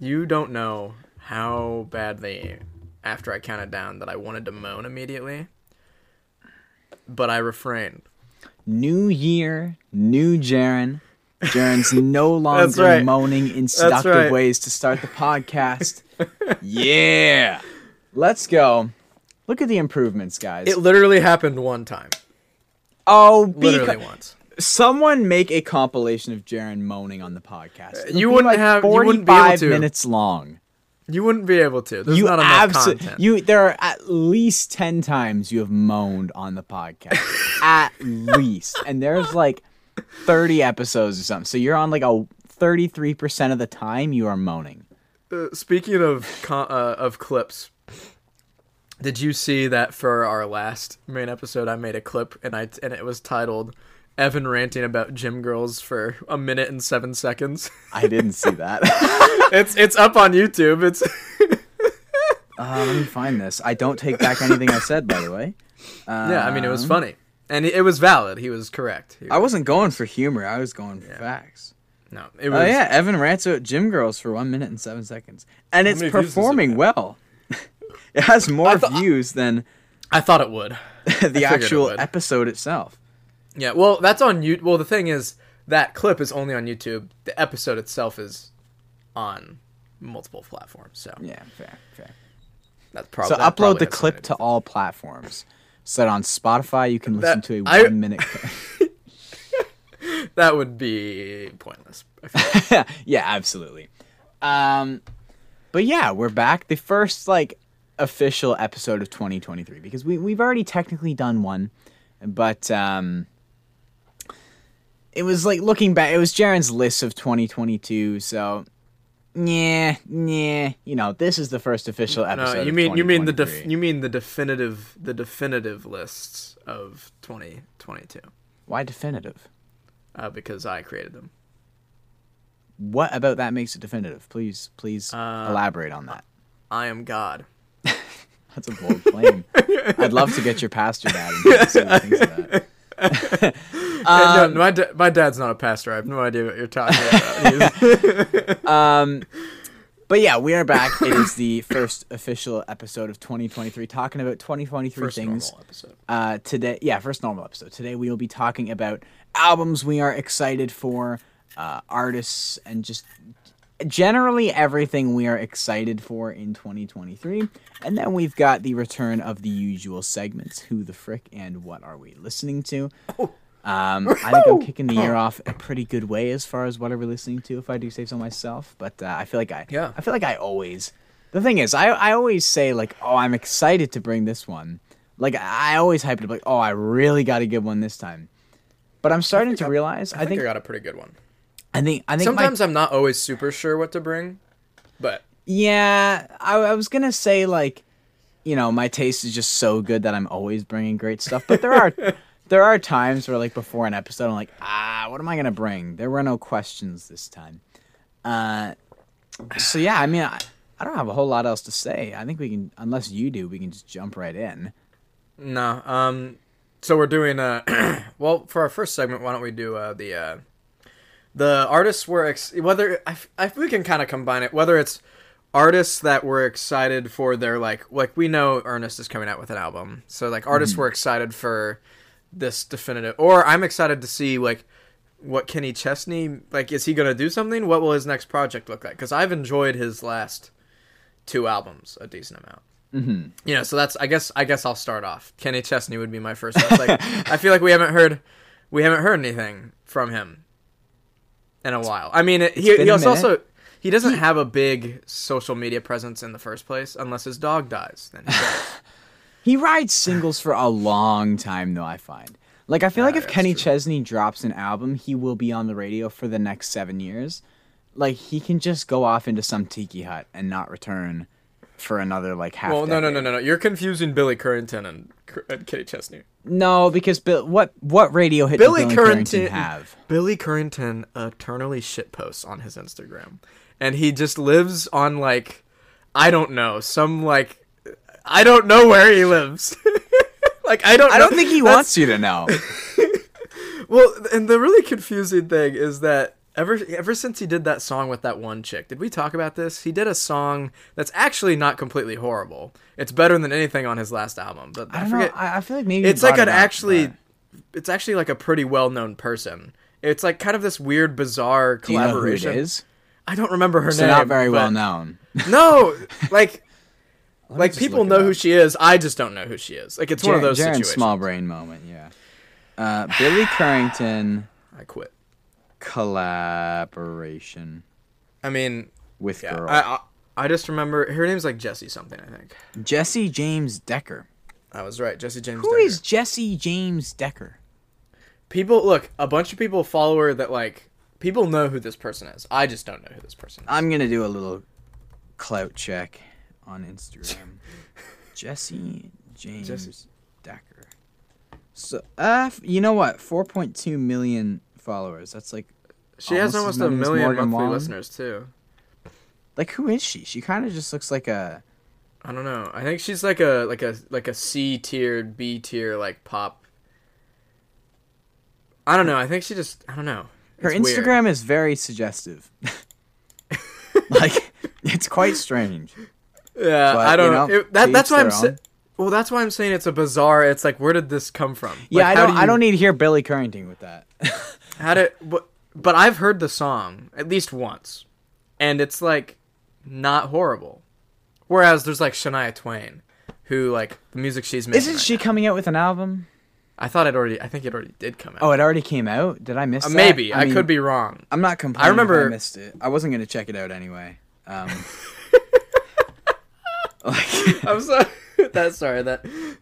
You don't know how badly after I counted down that I wanted to moan immediately, but I refrained. New year, new Jaron. Jaron's no longer right. moaning in seductive right. ways to start the podcast. yeah. Let's go. Look at the improvements, guys. It literally happened one time. oh, be Literally once. Someone make a compilation of Jaron moaning on the podcast. It'll you wouldn't like have- you wouldn't be able 45 to. minutes long. You wouldn't be able to. There's you not enough absolutely content. you there are at least 10 times you have moaned on the podcast at least and there's like 30 episodes or something so you're on like a 33% of the time you are moaning Uh, speaking of con- uh, of clips, did you see that for our last main episode? I made a clip and I and it was titled "Evan ranting about gym girls for a minute and seven seconds." i didn't see that it's it's up on YouTube. It's uh, let me find this i don't take back anything i said by the way yeah. I mean, it was Um, funny and it was valid. He was correct. He- i wasn't going for humor i was going for facts no, it was. oh yeah evan rants about gym girls for one minute and seven seconds and it's does it performing well it has more thought- views than I thought it would. the figured it actual would. episode itself Yeah. Well, that's on you. Well, the thing is that clip is only on YouTube. The episode itself is on multiple platforms. So yeah fair fair that's probably So upload the clip to all platforms. So that on Spotify you can listen to a I- one minute. That would be pointless. Yeah, absolutely. Um, but yeah, we're back. The first like official episode of 2023 because we we've already technically done one, but um, it was like looking back. It was Jaron's list of 2022. So. Yeah, yeah. You know, this is the first official episode. no, you mean you mean the def- you mean the definitive the definitive lists of 2022 Why definitive? uh, because I created them. What about that makes it definitive? Please, please Uh, elaborate on that. I am God. That's a bold claim. I'd love to get your pastor dad to see what he thinks of that. And no, my da- my dad's not a pastor. I have no idea what you're talking about. Um, but yeah, we are back. It is the first official episode of 2023, talking about 2023 First things. normal episode. Uh, today, yeah, first normal episode. Today we will be talking about albums we are excited for, uh, artists, and just generally everything we are excited for in 2023. And then we've got the return of the usual segments: Who the frick and what are we listening to? Um, I think I'm kicking the year off a pretty good way as far as what are we listening to, if I do say so myself. But uh, I feel like I, Yeah. I feel like I always. The thing is, I I always say like, oh, I'm excited to bring this one. Like I always hype it up, like, oh, I really got a good one this time. But I'm starting to realize, I I think think, I got a pretty good one. I think, I think, my- Sometimes I'm not always super sure what to bring, but Yeah, I, I was gonna say like, you know, my taste is just so good that I'm always bringing great stuff. But there are there are times where like before an episode, I'm like, ah, what am I gonna bring? There were no questions this time. Uh, so yeah, I mean, I, I don't have a whole lot else to say. I think we can, unless you do, we can just jump right in. No. Um. So we're doing uh. well, for our first segment, why don't we do uh the uh, the artists were ex- whether I, I we can kind of combine it whether it's artists that were excited for their like like we know Ernest is coming out with an album, so like artists were excited for this definitive, or I'm excited to see like what Kenny Chesney like is he gonna do something? What will his next project look like? Because I've enjoyed his last two albums a decent amount. Mm-hmm. You know, so that's I guess I guess I'll start off. Kenny Chesney would be my first. Like I feel like we haven't heard we haven't heard anything from him in a while. I mean, it, he he also, he doesn't have a big social media presence in the first place unless his dog dies. Then he does. He rides singles for a long time, though. I find. Like I feel like Ah, if Kenny true. Chesney drops an album, he will be on the radio for the next seven years. Like he can just go off into some tiki hut and not return for another like half. well, no, no, no, no, no. You're confusing Billy Currington and, and uh, Kenny Chesney. No, because Bill, what what radio hit Billy Billy Currington Currington have? Billy Currington eternally shit posts on his Instagram, and he just lives on like I don't know some like I don't know where he lives. like I don't. I know- don't think he that's- wants you to know. Well, and the really confusing thing is that Ever ever since he did that song with that one chick, did we talk about this? He did a song that's actually not completely horrible. It's better than anything on his last album. But I I, don't forget. know. I, I feel like maybe it's like an actually. It's actually like a pretty well known person. It's like kind of this weird, bizarre Do you know collaboration. is? I don't remember her So name. not very well known. No, like like people know who she is. I just don't know who she is. Like it's one of those Jaron's situations. small brain moment. Yeah. Uh, Billy Currington I quit. Collaboration I mean, with yeah. girl I, I I just remember her name's like Jesse something. I think Jesse James Decker. I was right. Jesse James. Who Decker. is Jesse James Decker? people? Look, a bunch of people follow her that like people know who this person is. I just don't know who this person is. I'm gonna do a little clout check on Instagram. Jesse James Jesse- Decker. So, uh, f- you know what? 4.2 million followers. That's like, she has almost as almost a million monthly Wallen. listeners too. like who is she? She kind of just looks like a. I don't know. I think she's like a like a like a C tiered B tier like pop. I don't know. I think she just I don't know. Her It's weird. Instagram is very suggestive. like, it's quite strange. Yeah, But, I don't you know. It- that, that's why I'm. Sa- well, that's why I'm saying it's a bizarre. It's like where did this come from? Yeah, Like, I don't. do I don't need to hear Billy Currington with that. How did? But, but I've heard the song at least once, and it's like not horrible. Whereas there's like Shania Twain, who like the music she's making. Isn't right she now- coming out with an album? I thought it already. I think it already did come out. Oh, it already came out. Did I miss Uh, maybe I, mean, could be wrong. I'm not complaining. I remember- I missed it. I wasn't gonna check it out anyway. Um, like, I'm sorry. that sorry that.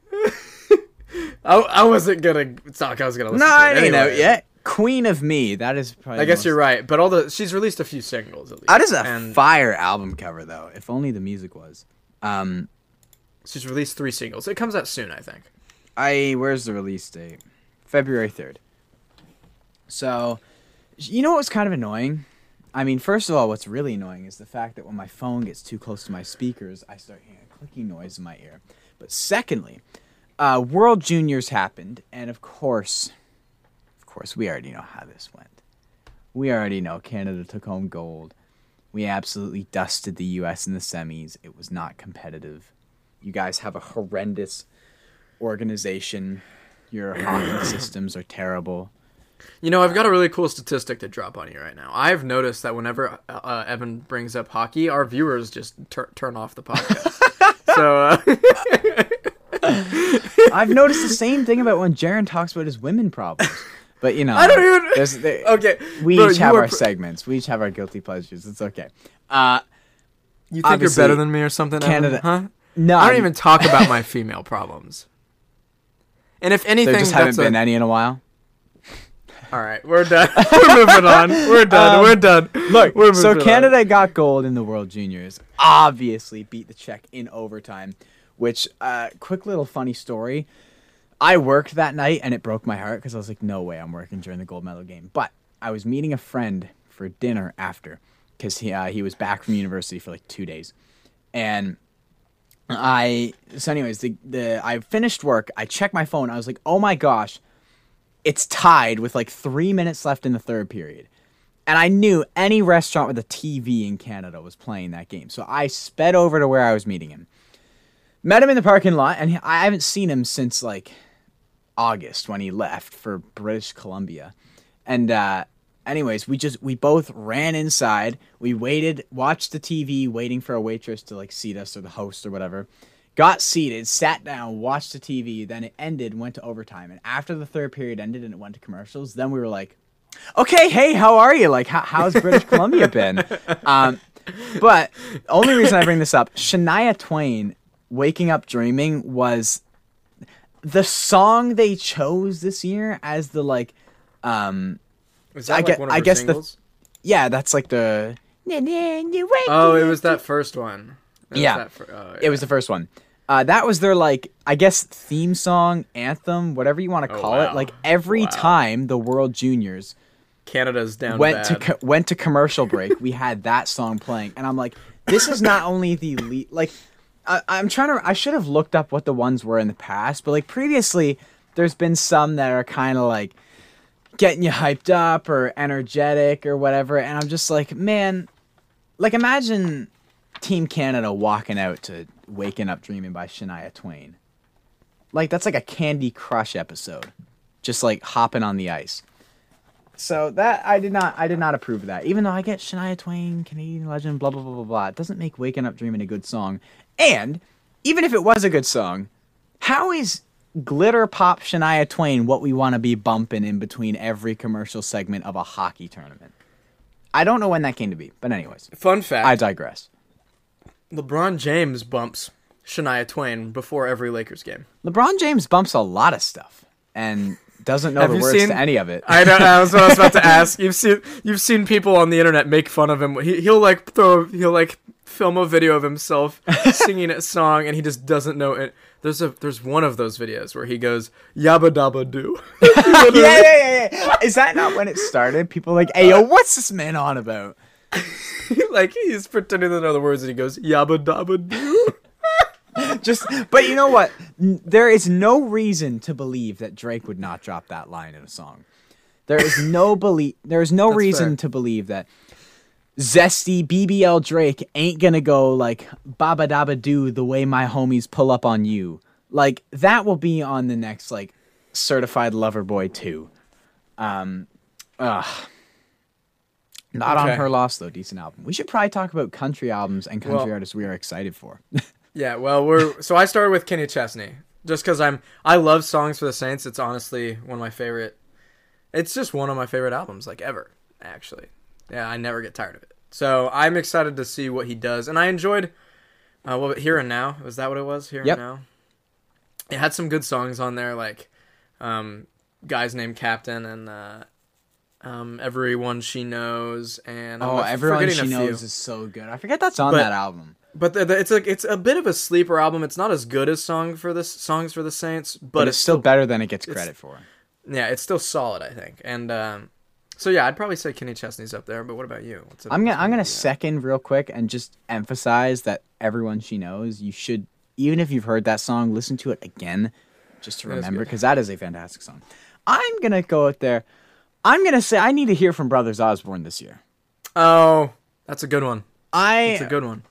I, I wasn't gonna talk. I was gonna listen no, to it it ain't anyway. out yet. Queen of Me. That is probably. I guess most- you're right, but all the she's released a few singles at least. That is a and fire album cover, though. If only the music was. Um, she's released three singles. It comes out soon, I think. I where's the release date? February third. So, you know what's kind of annoying? I mean, first of all, what's really annoying is the fact that when my phone gets too close to my speakers, I start hearing a clicking noise in my ear. But secondly, uh, World Juniors happened, and of course, course, we already know how this went. We already know Canada took home gold. We absolutely dusted the U.S. in the semis. It was not competitive. You guys have a horrendous organization. Your hockey systems are terrible. You know, I've got a really cool statistic to drop on you right now. I've noticed that whenever uh, Evan brings up hockey, our viewers just tur- turn off the podcast. so, uh, I've noticed the same thing about when Jaron talks about his women problems. But you know, I don't even- there's- there- okay, we bro, each have our pr- segments. We each have our guilty pleasures. It's okay. Uh, you think you're better than me or something? Evan? Canada- huh? no, I don't I'm- even talk about my female problems. And if anything, There just haven't that's a- been any in a while. all right, we're done. we're moving on. We're done. Um, we're done. Look, we're so moving on. Canada got gold in the World Juniors. Obviously, beat the Czech in overtime. Which, uh, quick little funny story. I worked that night and it broke my heart because I was like, no way, I'm working during the gold medal game. But I was meeting a friend for dinner after because he uh, he was back from university for like two days, and I so anyways the the I finished work. I checked my phone. I was like, oh my gosh, it's tied with like three minutes left in the third period. And I knew any restaurant with a TV in Canada was playing that game. So I sped over to where I was meeting him. Met him in the parking lot, and I haven't seen him since like August when he left for British Columbia. And uh, anyways, we just we both ran inside. We waited, watched the TV, waiting for a waitress to like seat us or the host or whatever. Got seated, sat down, watched the TV. Then it ended, went to overtime, and after the third period ended and it went to commercials, then we were like, "Okay, hey, how are you? Like, how, how's British Columbia been?" Um, but only reason I bring this up, Shania Twain, "Waking Up Dreaming" was the song they chose this year as the like um Is I like get- one of I her guess the- yeah that's like the Oh, it was that first one. It was Yeah. that fir- oh, it was the first one uh, that was their like i guess theme song anthem whatever you want to Oh, call wow. it like every Wow. time the world juniors Canada's down went bad. to co- went to commercial break we had that song playing and i'm like this is not only the lead like I, i'm trying to i should have looked up what the ones were in the past but like previously there's been some that are kind of like getting you hyped up or energetic or whatever. And I'm just like, man, like imagine Team Canada walking out to Waking Up Dreaming by Shania Twain. Like that's like a Candy Crush episode. Just like hopping on the ice. So that I did not I did not approve of that. Even though I get Shania Twain, Canadian legend, blah blah blah blah blah. It doesn't make Waking Up Dreaming a good song. And even if it was a good song, how is glitter pop Shania Twain what we want to be bumping in between every commercial segment of a hockey tournament? I don't know when that came to be, but anyways, Fun fact: I digress. LeBron James bumps Shania Twain before every Lakers game. LeBron James bumps a lot of stuff and doesn't know Have the words seen- to any of it. I don't know. That was what I was about to ask. You've seen you've seen people on the internet make fun of him. He, he'll like throw he'll like film a video of himself singing a song, and he just doesn't know it. There's a there's one of those videos where he goes yabba dabba doo. yeah, yeah, yeah, yeah. Is that not when it started? People like, hey, yo, what's this man on about? like he's pretending to know the words, and he goes yabba dabba doo. Just, but you know what? There is no reason to believe that Drake would not drop that line in a song. There is no belief. There is no That's reason fair. to believe that zesty BBL Drake ain't gonna go like "Baba Dabba Doo" the way my homies pull up on you. Like that will be on the next like Certified Lover Boy two. Um, ugh. Not on Okay. her loss though. Decent album. We should probably talk about country albums and country Well- artists we are excited for. Yeah, well, we're so I started with Kenny Chesney just because I'm I love songs for the Saints. It's honestly one of my favorite. It's just one of my favorite albums, like ever. Actually, yeah, I never get tired of it. So I'm excited to see what he does, and I enjoyed. Uh, what here and now was that what it was? Here Yep. and now. It had some good songs on there, like um, guys named Captain and uh, um, everyone she knows, and I'm Oh, f- everyone she knows is so good. I forget that's on But- that album. But the, the, it's like it's a bit of a sleeper album. It's not as good as song for this songs for the Saints, but, but, it's still better than it gets credit for. yeah, it's still solid, I think. And um, so yeah, I'd probably say Kenny Chesney's up there. But what about you? What's I'm gonna I'm gonna second real quick and just emphasize that everyone she knows, you should even if you've heard that song, listen to it again just to remember because that is a fantastic song. I'm gonna go out there. I'm gonna say I need to hear from Brothers Osborne this year. Oh, that's a good one. I That's a good one.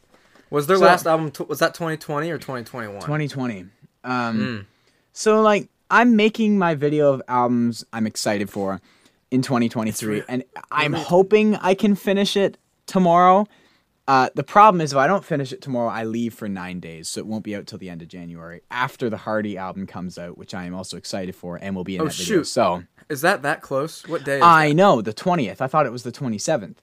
Was their So- last album? T- was that 2020 or 2021? 2020. Um, Mm. So like I'm making my video of albums I'm excited for in 2023, and I'm hoping I can finish it tomorrow. Uh, the problem is if I don't finish it tomorrow, I leave for nine days, so it won't be out till the end of January after the Hardy album comes out, which I am also excited for and will be in Oh, that video. shoot. So Is that that close? What day? Is I that? know the 20th. I thought it was the 27th.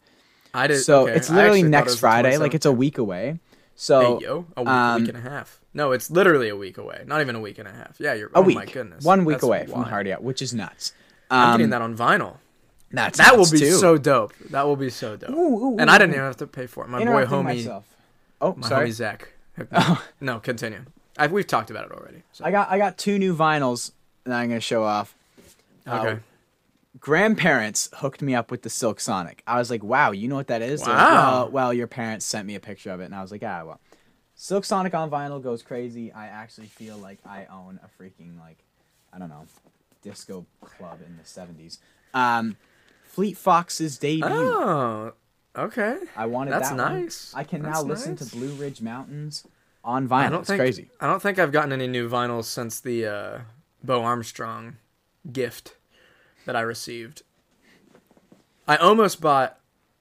I did. So okay. it's literally it next Friday. Like it's a week away. So Hey, yo, a week, um, week and a half. No, it's literally a week away. Not even a week and a half. Yeah, you're. a oh week, my goodness, one week That's away from wild. Hardy out, which is nuts. I'm Um, getting that on vinyl. That's That will be too. so dope. That will be so dope. Ooh, ooh, and I didn't even have to pay for it. My boy, homie, myself. Oh, my sorry. homie Zach. Oh. No, continue. I, we've talked about it already. So. I got I got two new vinyls that I'm gonna show off. Uh, okay. Grandparents hooked me up with the Silk Sonic. I was like, wow, you know what that is? They're like, Wow. well, well, your parents sent me a picture of it, and I was like, ah, well. Silk Sonic on vinyl goes crazy. I actually feel like I own a freaking like, I don't know, disco club in the '70s. Um, Fleet Foxes' debut. Oh, okay. I wanted That's that one. nice. I can That's now listen to. Blue Ridge Mountains on I vinyl. don't It's think crazy. I don't think I've gotten any new vinyls since the uh, Bo Armstrong gift that I received. I almost bought.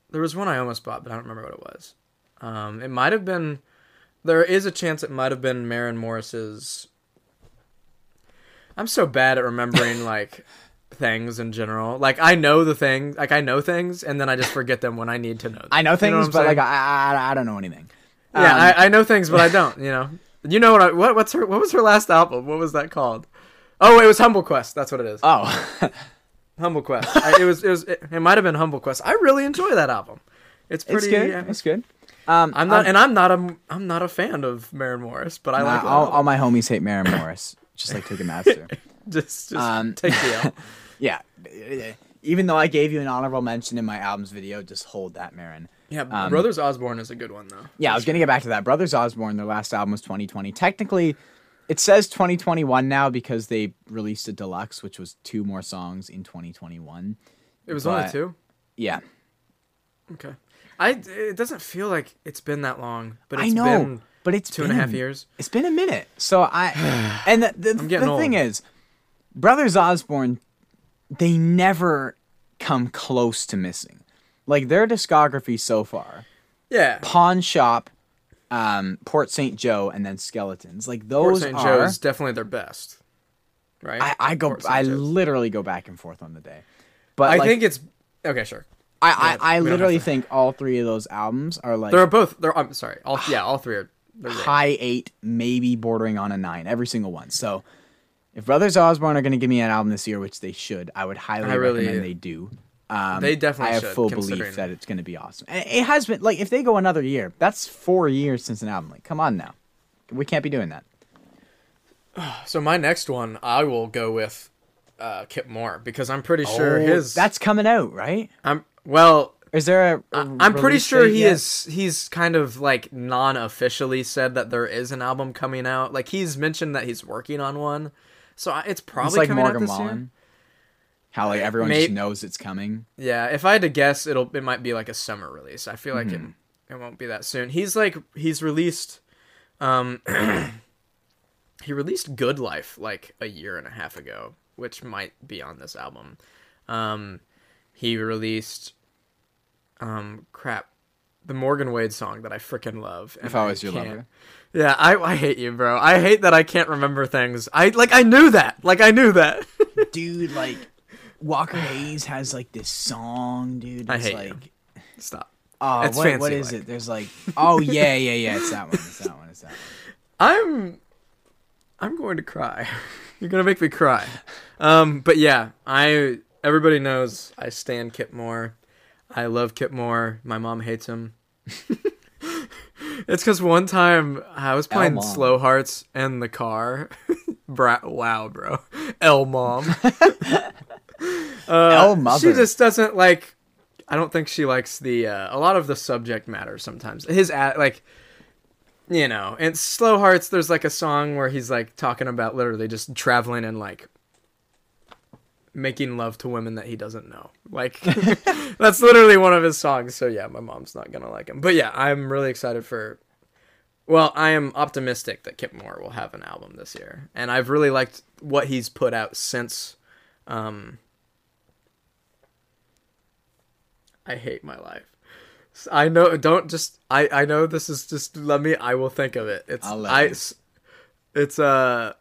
There was one I almost bought, but I don't remember what it was. Um, it might have been. There is a chance it might have been Maren Morris's. I'm so bad at remembering like things in general. Like I know the thing, like I know things, and then I just forget them when I need to know. Them. I know things, what I'm but like? I, I I don't know anything. Yeah, Um, I, I know things, but I don't. You know, you know what? I, what what's her? What was her last album? What was that called? Oh, it was Humble Quest. That's what it is. Oh, Humble Quest. I, it was. It was. It, it might have been Humble Quest. I really enjoy that album. It's pretty. it's good. yeah. It's good. Um, I'm not, and I'm not a. I'm not a fan of Maren Morris, but I Nah, like all, all my homies hate Maren Morris, just like Ticketmaster. just, just um, take the L. yeah, even though I gave you an honorable mention in my albums video, just hold that, Maren. Yeah, Um, Brothers Osborne is a good one though. Yeah, I was gonna get back to that. Brothers Osborne, their last album was 2020. Technically, It says 2021 now because they released a deluxe, which was two more songs in 2021. It was But- only two. Yeah, Okay. I it doesn't feel like it's been that long, but I it's know, been but it's two been and a half years. It's been a minute. So I and the, the, the thing is, Brothers Osborne, they never come close to missing. Like their discography so far, Yeah. Pawn Shop, um, Port St. Joe, and then Skeletons. Like Port those St. are. Joe's definitely their best. Right? I, I go. I literally go back and forth on the day. But I like, think it's okay, sure. I, I, I we don't have literally think all three of those albums are like They're both they're I'm sorry. All yeah, all three are high eight, maybe bordering on a nine, every single one. So if Brothers Osborne are going to give me an album this year, which they should, I would highly I really- recommend they do. Um, They definitely I have should, full belief that it's going to be awesome. It has been like if they go another year, that's four years since an album. Like, come on now, we can't be doing that. So my next one I will go with uh Kip Moore because I'm pretty sure Oh, his that's coming out, right? I'm well Is there a? a I'm pretty sure he yet? is he's kind of like non-officially said that there is an album coming out. Like he's mentioned that he's working on one. So it's probably It's like coming Morgan out this year. Wallen. How like everyone May- just knows it's coming. Yeah, if I had to guess, it'll it might be like a summer release. I feel like Mm-hmm. it it won't be that soon. He's like he's released, um, he released Good Life like a year and a half ago, which might be on this album. Um, he released, um, crap, the Morgan Wade song that I freaking love. If I was your lover. Yeah, I I hate you, bro. I hate that I can't remember things. I like I knew that. Like I knew that. dude, like Walker Hayes has like this song, dude. I It's hate like, you. Stop. oh, It's what, what is like. it? There's like, oh yeah, yeah, yeah. It's that one. It's that one. It's that one. I'm I'm going to cry. You're gonna make me cry. Um, but yeah, I everybody knows I stand Kip Moore. I love Kip Moore. My mom hates him. it's because one time I was playing Mom. Slow Hearts in the car. Bra- wow, bro. L mom. Uh, She just doesn't like. I don't think she likes the uh, a lot of the subject matter. Sometimes his ad like you know, and Slow Hearts, there's like a song where he's like talking about literally just traveling and like making love to women that he doesn't know. Like that's literally one of his songs. So yeah, my mom's not gonna like him. But yeah, I'm really excited for. Well, I am optimistic that Kip Moore will have an album this year, and I've really liked what he's put out since. Um, I hate my life. I know. Don't just. I. I know this is just. Let me. I will think of it. It's. I'll let I. you. s- It's uh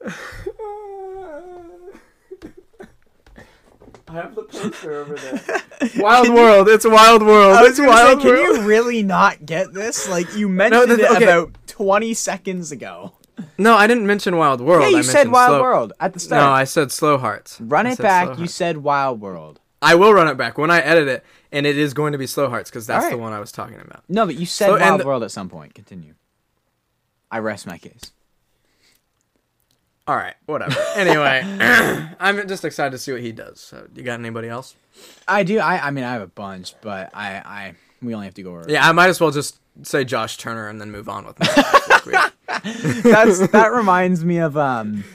I have the poster over there. Wild World. It's Wild World. I was It's Wild say, can you really not get this? Like you mentioned this- it okay. about 20 seconds ago. No, I didn't mention Wild World. Yeah, I you said Wild Slow- World at the start. No, I said Slow Hearts. Run I it back. You said Wild World. I will run it back when I edit it, and it is going to be Slow Hearts because that's Alright. the one I was talking about. No, but you said and Wild the- World at some point. Continue. I rest my case. All right, whatever. Anyway, I'm just excited to see what he does. So, you got anybody else? I do. I. I mean, I have a bunch, but I. I. We only have to go over. Yeah, I might as well just say Josh Turner and then move on with my life real quick. That's that reminds me of um.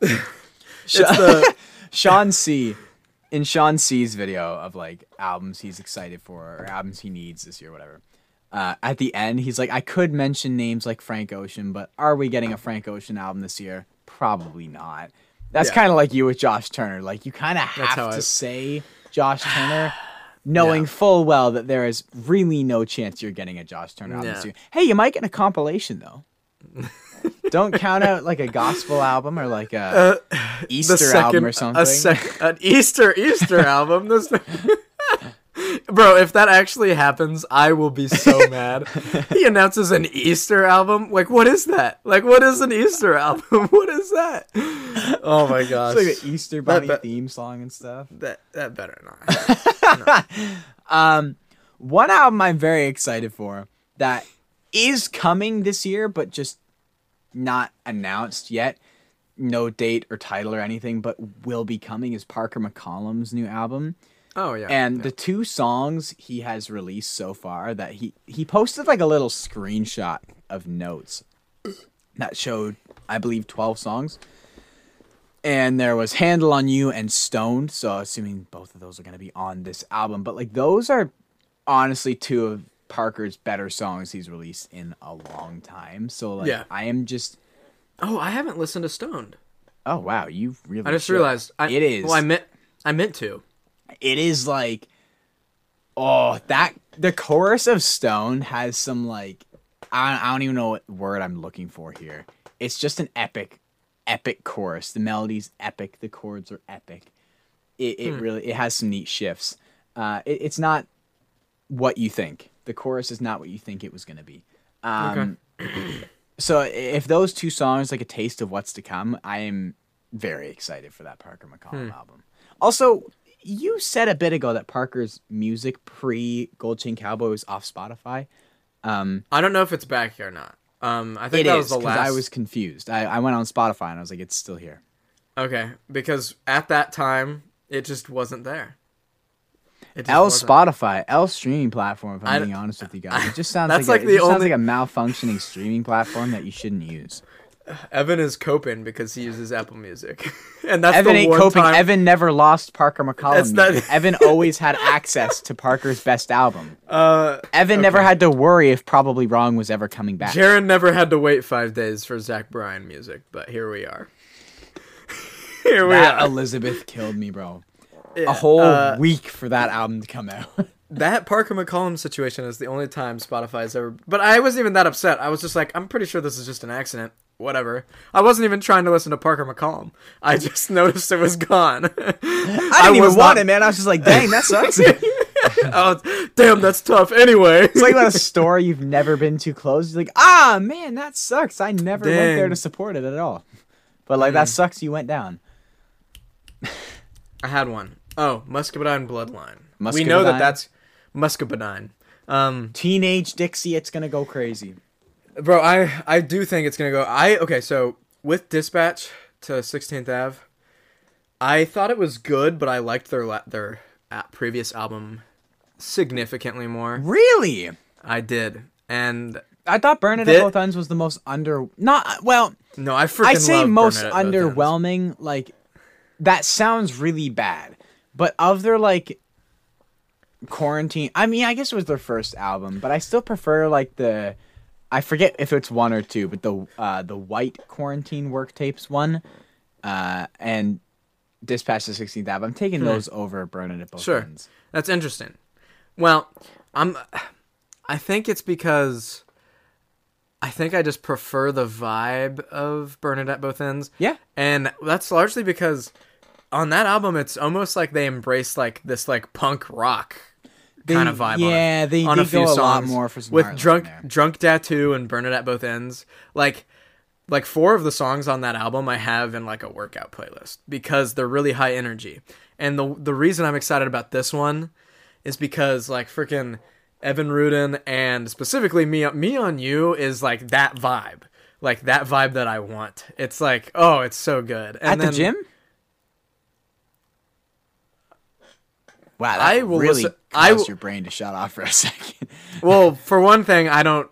The- Sean C. In Sean C's video of like albums he's excited for or albums he needs this year, whatever. Uh, at the end, he's like, I could mention names like Frank Ocean, but are we getting a Frank Ocean album this year? Probably not. That's Yeah. kind of like you with Josh Turner. Like you kind of have to I- say Josh Turner, knowing Yeah. full well that there is really no chance you're getting a Josh Turner album Yeah. year. Hey, you might get a compilation though. Don't count out like a gospel album or like a uh, Easter album or something. A sec- an Easter Easter album. This Bro, if that actually happens, I will be so mad. He announces an Easter album. Like, what is that? Like, what is an Easter album? What is that? Oh my gosh. It's like an Easter Bunny that- theme song and stuff. that that better not. Um, one album I'm very excited for that is coming this year, but just not announced yet. No date or title or anything, but will be coming is Parker McCollum's new album. Oh yeah. And yeah. the two songs he has released so far that he he posted like a little screenshot of notes that showed, I believe, 12 songs. And there was Handle on You and Stoned. So, assuming both of those are going to be on this album. But, like, those are honestly two of Parker's better songs he's released in a long time. So, like, Yeah. I am just. Oh, I haven't listened to Stoned. Oh, wow. You really. I just should. realized I, It is. Well, I meant I meant to. it is like oh that the chorus of stone has some like I, I don't even know what word i'm looking for here it's just an epic epic chorus. The melody's epic the chords are epic. It, it really it has some neat shifts. Uh it, it's not what you think. The chorus is not what you think it was going to be um so if those two songs like a taste of what's to come i am very excited for that parker mccollum album. Also you said a bit ago that parker's music pre gold chain cowboy was off spotify. Um I don't know if it's back here or not. Um, I think it that is was the last. i was confused I, I went on spotify and i was like it's still here Okay, because at that time it just wasn't there. Just L wasn't. Spotify, L streaming platform. If I'm I- being honest with you guys, it just sounds That's like, like a, it the only- like a malfunctioning streaming platform that you shouldn't use. Evan is coping because he uses Apple Music, and that's Evan the ain't one coping. time. Evan never lost Parker McCollum. Not- Evan always had access to Parker's best album. uh, Evan never had to worry if Probably Wrong was ever coming back. Jaron never had to wait five days for Zach Bryan music, but here we are. here we that are. Elisabeth killed me, bro. Yeah, A whole uh, week for that album to come out. that Parker McCollum situation is the only time Spotify's ever. But I wasn't even that upset. I was just like, I'm pretty sure this is just an accident. Whatever. I wasn't even trying to listen to Parker McCollum. I just noticed it was gone. I I didn't even want it, man. I was just like, dang, that sucks. oh, damn, that's tough. Anyway, it's like a store you've never been to close. You're like, ah, man, that sucks. I never went there to support it at all. But like, that sucks. You went down. I had one. Oh, Muscadine Bloodline. We know that that's Muscadine. Um, Teenage Dixie, it's gonna go crazy. Bro, I I do think it's gonna go. I okay. So with Dispatch to 16th Ave, I thought it was good, but I liked their la- their previous album significantly more. Really? I did, and I thought Burn It at Both Ends was the most under. Not well. no, I freaking I say love most Burn It at Both Ends. underwhelming. Like that sounds really bad. But of their like quarantine, I mean, I guess it was their first album, but I still prefer like the. I forget if it's one or two, but the uh, the white quarantine work tapes one, uh, and Dispatch the 16th Ave. I'm taking those over Burn It at Both Hmm. Sure. Ends. That's interesting. Well, I'm. I think it's because. I think I just prefer the vibe of Burn It at Both Ends. Yeah. And that's largely because on that album, it's almost like they embrace like this like punk rock kind of vibe. yeah, on they on did a few go a lot more for some with drunk drunk tattoo and burn it at both ends. Like like four of the songs on that album I have in like a workout playlist because they're really high energy. And the the reason I'm excited about this one is because like freaking Evan Rudin and specifically me me on you is like that vibe. Like that vibe that I want. It's like, oh, it's so good. And At the gym? Wow, that I will really listen- I will- your brain to shut off for a second. Well, for one thing, I don't.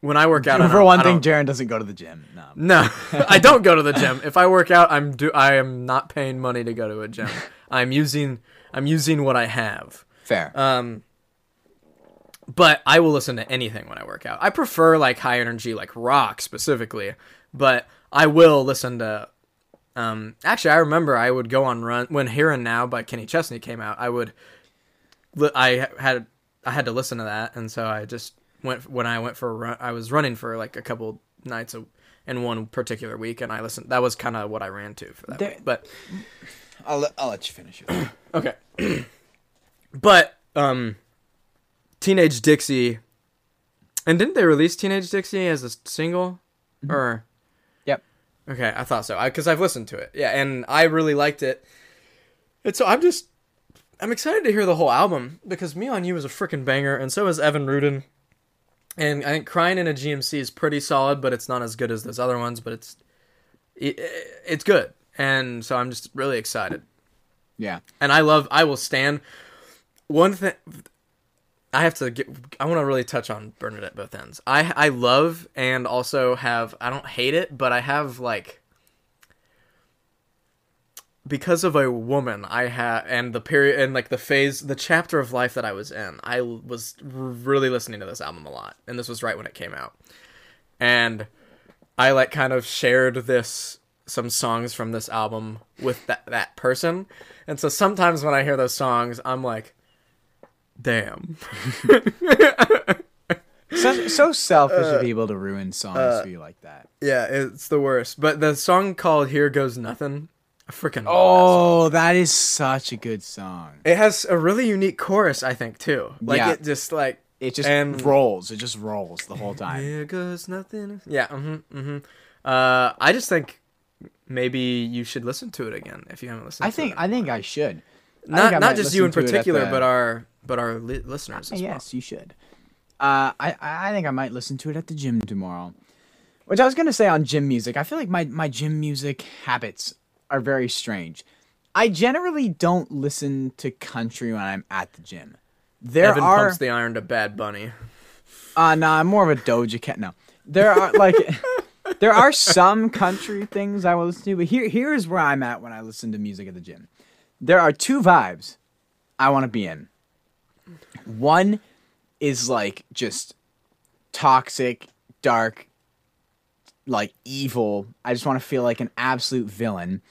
When I work out, I for one thing, Jaron doesn't go to the gym. No. no, I don't go to the gym. If I work out, I'm do. I am not paying money to go to a gym. I'm using. I'm using what I have. Fair. Um, but I will listen to anything when I work out. I prefer like high energy, like rock specifically. But I will listen to. Um, actually, I remember I would go on run when Here and Now by Kenny Chesney came out. I would. I had I had to listen to that, and so I just went when I went for a run. I was running for like a couple nights a, in one particular week, and I listened. That was kind of what I ran to for that. There- week. But I'll, let, I'll let you finish it. Okay. but um Teenage Dixie and didn't they release Teenage Dixie as a single or yep. Okay, I thought so. I cuz I've listened to it. Yeah, and I really liked it. And so I'm just I'm excited to hear the whole album because Me on You is a freaking banger and so is Evan Rudin. And I think Crying in a GMC is pretty solid, but it's not as good as those other ones, but it's it, it's good. And so I'm just really excited Yeah. and I love I will stand one thing I have to get. I want to really touch on Burn It at both ends. I I love and also have. I don't hate it, but I have like because of a woman I had and the period and like the phase, the chapter of life that I was in. I was really listening to this album a lot, and this was right when it came out, and I like kind of shared this some songs from this album with that that person, and so sometimes when I hear those songs, I'm like, damn. So, so selfish Uh, of people to ruin songs for you like that. Yeah, it's the worst. But the song called "Here Goes Nothing," I freaking love that. Oh, that is such a good song. It has a really unique chorus, I think, too. Like Yeah. it just like It just And- rolls. It just rolls the whole time. here goes nothing. Yeah, mm-hmm, mm-hmm. Uh, I just think maybe you should listen to it again if you haven't listened. I to think it. I think I should. Not not just you in listen to it at particular, the- but our but our li- listeners as yes, you should. Uh, I I think I might listen to it at the gym tomorrow. Which I was gonna say on gym music. I feel like my my gym music habits are very strange. I generally don't listen to country when I'm at the gym. There. Evan are pumps the iron to Bad Bunny. Uh no, I'm more of a Doja Cat. No, there are like there are some country things I will listen to, but here here is where I'm at when I listen to music at the gym. There are two vibes I want to be in. One is like just toxic, dark, like evil. I just want to feel like an absolute villain.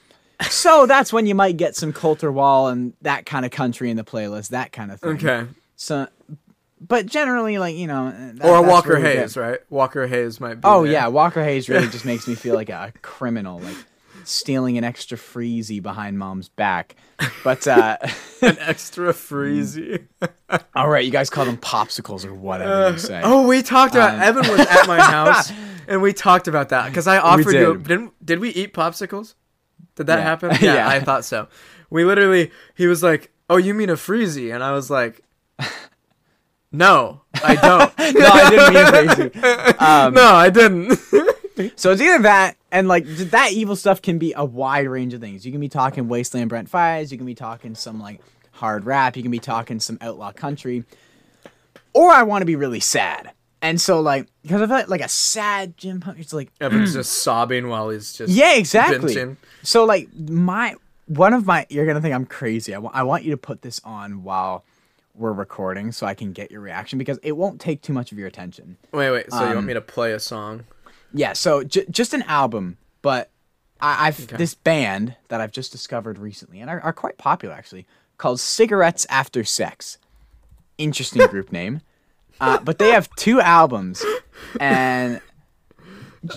So that's when you might get some Colter Wall and that kind of country in the playlist, that kind of thing. Okay. So, but generally, like you know, that- or Walker Hayes, right? Walker Hayes might be. Oh there. yeah, Walker Hayes really just makes me feel like a, criminal, like stealing an extra freezy behind mom's back. But uh, an extra freezy. all right, you guys call them popsicles or whatever you say. Oh, we talked about Um, Evan was at my house, and we talked about that because I offered you. did. Didn't did we eat popsicles? Did that Yeah. happen? Yeah, Yeah. I thought so. We literally. He was like, "Oh, you mean a freezy?" And I was like, "No, I don't. no, I didn't mean freezy. Um, no, I didn't." So it's either that and like that evil stuff can be a wide range of things. You can be talking Wasteland Brent Faiyaz, you can be talking some like hard rap, you can be talking some outlaw country, or I want to be really sad. And so like because I feel like, like a sad gym Pump, it's like Evan's just sobbing while he's just yeah, exactly. So like my one of my you're gonna think I'm crazy. I wa- I want you to put this on while we're recording so I can get your reaction because it won't take too much of your attention. Wait, wait. So you Um, want me to play a song? Yeah, so j- just an album, but I- I've this band that I've just discovered recently and are, are quite popular actually, called Cigarettes After Sex. Interesting group name, uh, but they have two albums, and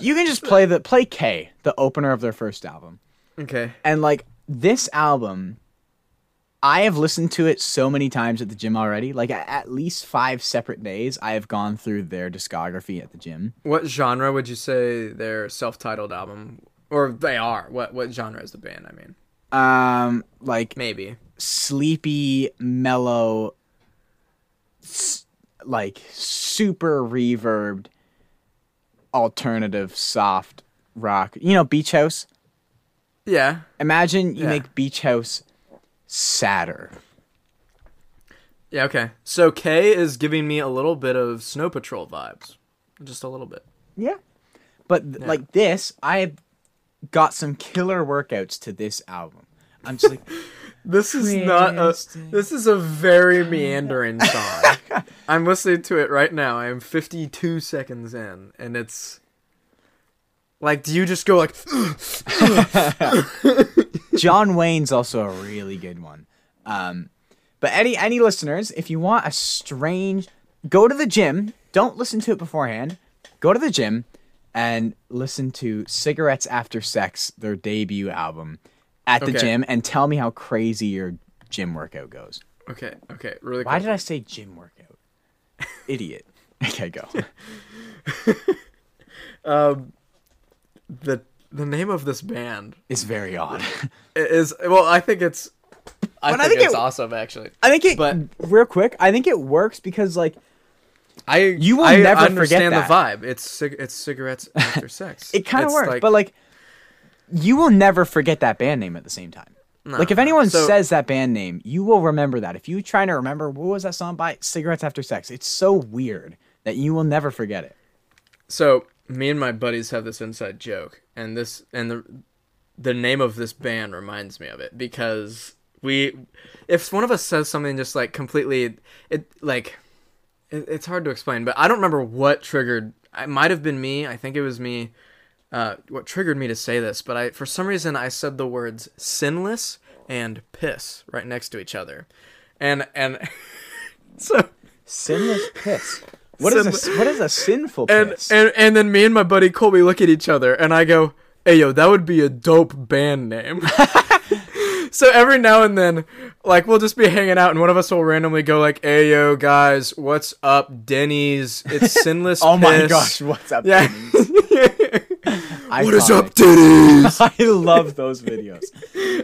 you can just play the play K, the opener of their first album, Okay. and like this album. I have listened to it so many times at the gym already. Like at least five separate days, I have gone through their discography at the gym. What genre would you say their self-titled album, or they are? What what genre is the band? I mean, Um, like maybe. sleepy, mellow, s- like super reverbed, alternative, soft rock. You know, Beach House. Yeah. Imagine you Yeah. make Beach House sadder. Yeah, okay. So K is giving me a little bit of Snow Patrol vibes. Just a little bit. Yeah. But th- like this, I have got some killer workouts to this album. I'm just like, This is not a this is a very meandering song. I'm listening to it right now. I am 52 seconds in and it's like do you just go like John Wayne's also a really good one. Um, but any any listeners, if you want a strange, go to the gym. Don't listen to it beforehand. Go to the gym and listen to Cigarettes After Sex, their debut album, at the Okay. gym, and tell me how crazy your gym workout goes. Okay, okay, really Why quick. did I say gym workout? Idiot. Okay, go. Um the the name of this band is very odd. is well, I think it's I But I think, think it's it- awesome actually. I think it. But- real quick, I think it works because like I You will I never forget understand that. the vibe. It's cig- it's cigarettes after sex. it kind of works, like- but like you will never forget that band name at the same time. like if anyone So- says that band name, you will remember that. If you try to remember what was that song by Cigarettes After Sex, it's so weird that you will never forget it. So me and my buddies have this inside joke, and this and the the name of this band reminds me of it because we, if one of us says something just like completely, it like, it, it's hard to explain, but I don't remember what triggered. It might have been me. I think it was me. Uh, what triggered me to say this, but I for some reason I said the words sinless and piss right next to each other, and and so Sinless piss. What is a what is a sinful and, piss? and and then me and my buddy Colby look at each other and I go, "Hey yo, that would be a dope band name." so every now and then, like we'll just be hanging out and one of us will randomly go like, "Hey yo, guys, what's up, Denny's? It's Sinless." oh my gosh, what's up? Yeah. what is Denny's? I love those videos.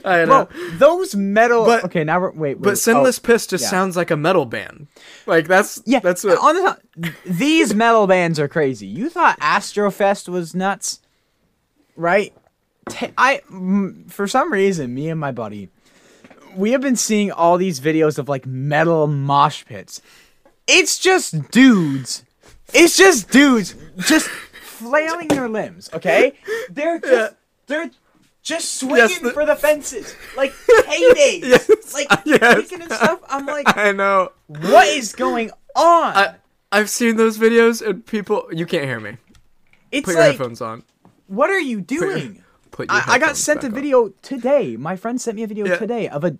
I know. Bro, those metal. But- okay, now we're, wait, wait. but Sinless oh, Piss just yeah. sounds like a metal band. Like that's yeah, that's uh, what on the these metal bands are crazy. You thought Astrofest was nuts, right? I for some reason, me and my buddy, we have been seeing all these videos of like metal mosh pits. It's just dudes. It's just dudes just flailing their limbs. Okay, they're just they're just swinging Yes, the- for the fences like paydays, Yes, like yes. kicking and stuff. I'm like, I know. what is going on? I I've seen those videos and people you can't hear me. it's Put your like, headphones on. what are you doing? Put your I, I got sent a back on. video today. My friend sent me a video Yeah. today of a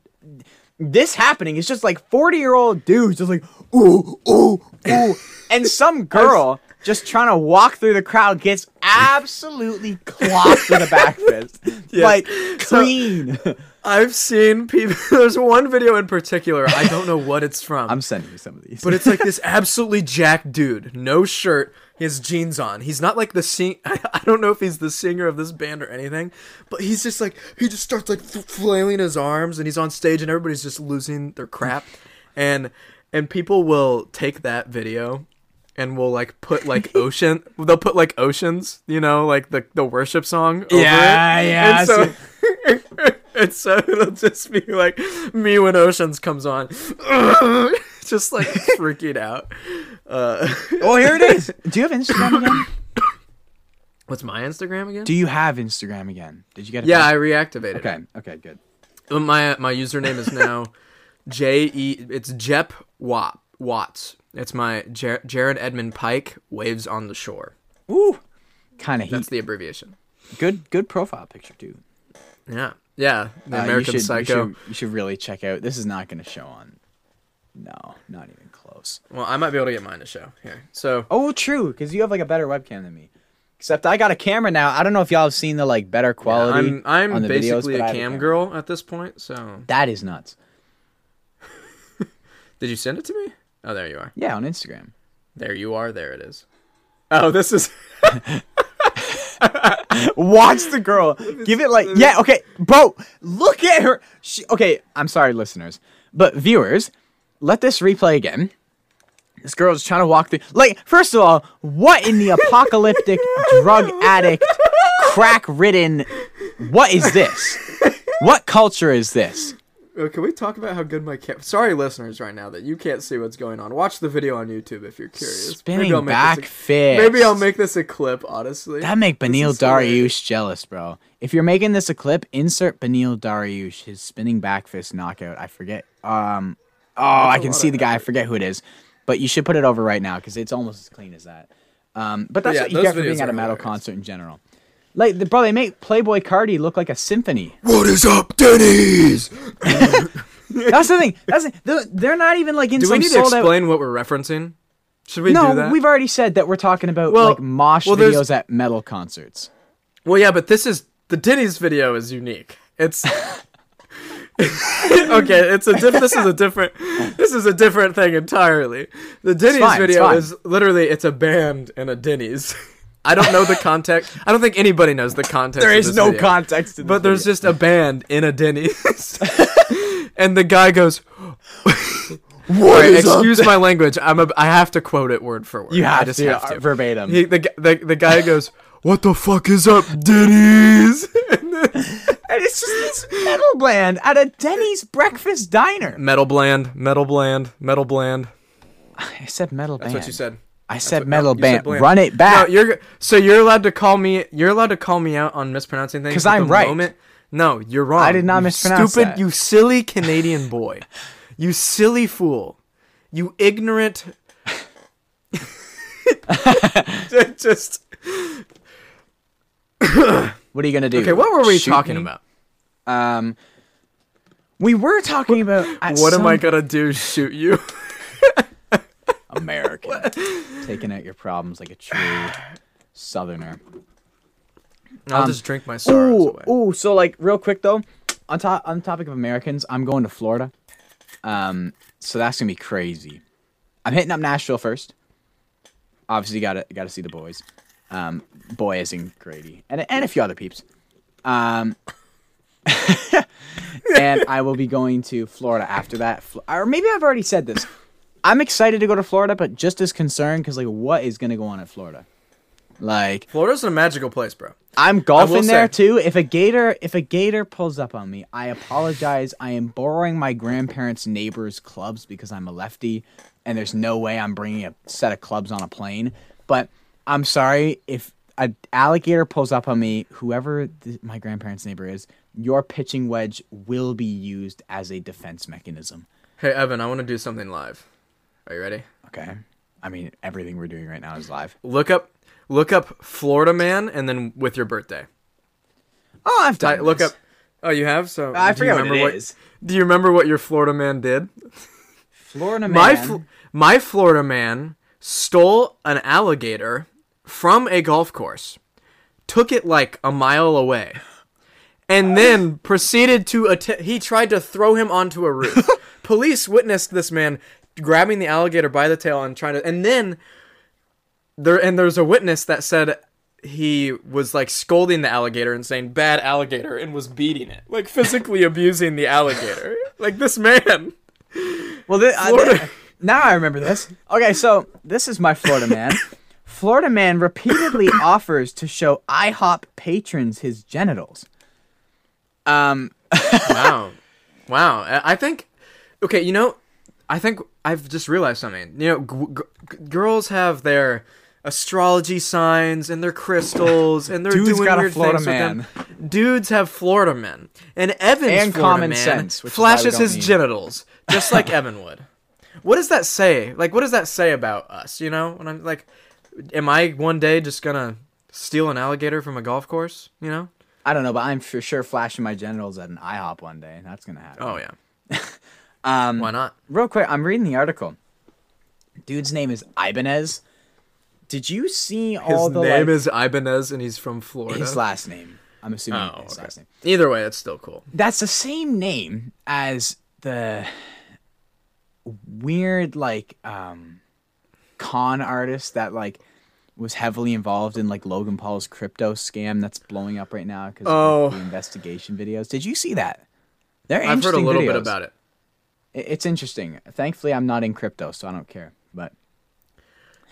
this happening. It's just like forty year old dudes just like ooh ooh ooh, and some girl just trying to walk through the crowd gets absolutely clocked with a back fist, like So- clean. I've seen people. There's one video in particular. I don't know what it's from, I'm sending you some of these, but it's like this absolutely jacked dude, no shirt, he has jeans on. He's not like the sing. I don't know if he's the singer of this band or anything, but he's just like he just starts like flailing his arms, and he's on stage, and everybody's just losing their crap, and and people will take that video. And we'll like put like ocean. They'll put like oceans, you know, like the the worship song. Over Yeah, it. yeah, And so, and so it'll just be like me when Oceans comes on, just like freaking out. Uh, oh here it is. Do you have Instagram again? what's my Instagram again? Do you have Instagram again? Did you get it? yeah, back? I reactivated. Okay. it. Okay. Good. My my username is now J E. It's Jep Watt Watts. It's my Jar- Jared Edmund Pike waves on the shore. Ooh. Kind of heat. That's the abbreviation. good. Good profile picture too. Yeah, yeah. The Uh, American you should, Psycho. You should, you should really check out. This is not going to show on. No, not even close. Well, I might be able to get mine to show here. So Oh, true, because you have like a better webcam than me. Except I got a camera now. I don't know if y'all have seen the like better quality. I'm I'm videos, basically I a a cam camera. girl at this point. So That is nuts. did you send it to me? Oh, there you are. Yeah, on Instagram. There you are. There it is. Oh, this is. Watch the girl. Give it like yeah. Okay, bro. Look at her. She, okay, I'm sorry, listeners, but viewers, let this replay again. This girl's trying to walk through. Like, first of all, what in the apocalyptic drug addict, crack ridden? What is this? What culture is this? Oh, can we talk about how good my cam? Sorry, listeners, right now that you can't see what's going on. Watch the video on YouTube if you're curious. Spinning I'll make back a- fist. Maybe I'll make this a clip. Honestly, That make Beneil. Dariush jealous, bro. If you're making this a clip, insert Beneil Dariush, his spinning back fist knockout. I forget. Um, oh, I can see the guy. I forget who it is, but you should put it over right now because it's almost as clean as that. Um, but that's yeah, what you get for being at a metal hilarious. concert in general. Like, the, bro, they make Playboi Carti look like a symphony. What is up, Denny's? That's the thing. That's the, they're, they're not even like in Do some we need to sold out. explain what we're referencing? Should we do No, we've already said that we're talking about Well- like mosh well, there's- videos at metal concerts. Well, yeah, but this is the Denny's video is unique. It's okay. It's a diff- this is a different this is a different thing entirely. The Denny's fine, video is literally it's a band and a Denny's. I don't know the context. I don't think anybody knows the context. There is no video. context to this But there's video. just a band in a Denny's, and the guy goes, What is up "Excuse my language. I'm a, I have to quote it word for word. You I just to, have uh, to verbatim. He, the, the the guy goes, "What the fuck is up, Denny's?" and, then, And it's just this metal bland at a Denny's breakfast diner. Metal bland, metal bland, metal bland. I said metal bland. That's what you said. I said what- metal no, you said band. Run it No, back. you're so you're allowed to call me. You're allowed to call me out on mispronouncing things. Because I'm the right. Moment, no, you're wrong. I did not you mispronounce Stupid, that. you silly Canadian boy. you silly fool. You ignorant. Just what are you gonna do? okay. What were we Shoot talking me? about? Um, we were talking about at What am I gonna do? Shoot you? American taking out your problems like a true Southerner. I'll just drink my sorrows Ooh, away. ooh. So like, real quick though, on top on the topic of Americans, I'm going to Florida. Um, so that's gonna be crazy. I'm hitting up Nashville first. Obviously, gotta gotta see the boys. Um, boy is in Grady and and a few other peeps. Um, and I will be going to Florida after that. Or maybe I've already said this. I'm excited to go to Florida, but just as concerned because like, what is gonna go on in Florida? Like, Florida's a magical place, bro. I'm golfing there say- too. If a gator, if a gator pulls up on me, I apologize. I am borrowing my grandparents' neighbors' clubs because I'm a lefty, and there's no way I'm bringing a set of clubs on a plane. But I'm sorry if an alligator pulls up on me. Whoever th- my grandparents' neighbor is, your pitching wedge will be used as a defense mechanism. Hey Evan, I want to do something live. Are you ready? Okay. I mean, everything we're doing right now is live. Look up, look up Florida man, and then with your birthday. Oh, I've done. look this. up. Oh, you have. So I forget what it is. Do you remember what your Florida man did? Florida man. My Fl- my Florida man stole an alligator from a golf course, took it like a mile away, and then proceeded to att- he tried to throw him onto a roof. Police witnessed this man grabbing the alligator by the tail and trying to and then there and there's a witness that said he was like scolding the alligator and saying bad alligator and was beating it like physically abusing the alligator like this man Well, thi- uh, Florida- thi- now I remember this. Okay, so this is my Florida man. Florida man repeatedly offers to show IHOP patrons his genitals. Um, wow wow I- i think okay you know i think i've just realized something you know g- g- girls have their astrology signs and their crystals and they're Dude's doing got a weird Florida things man. with them. dudes have florida men and evan's And Florida common man sense, which is why we flashes his need- genitals just like evan would what does that say like what does that say about us you know when i'm like am i one day just gonna steal an alligator from a golf course you know I don't know, but I'm for sure flashing my genitals at an IHOP one day. And that's gonna happen. oh yeah Um, why not real quick, I'm reading the article. Dude's name is Ibanez. Did you see His all the name like, is Ibanez, and he's from Florida. his last name? I'm assuming Oh, his okay. last name. Either way, it's still cool. That's the same name as the weird like um con artist that like was heavily involved in like Logan Paul's crypto scam that's blowing up right now because Oh. of the investigation videos. Did you see that? They're I've heard a little bit about it. It's interesting. Thankfully, I'm not in crypto, so I don't care. But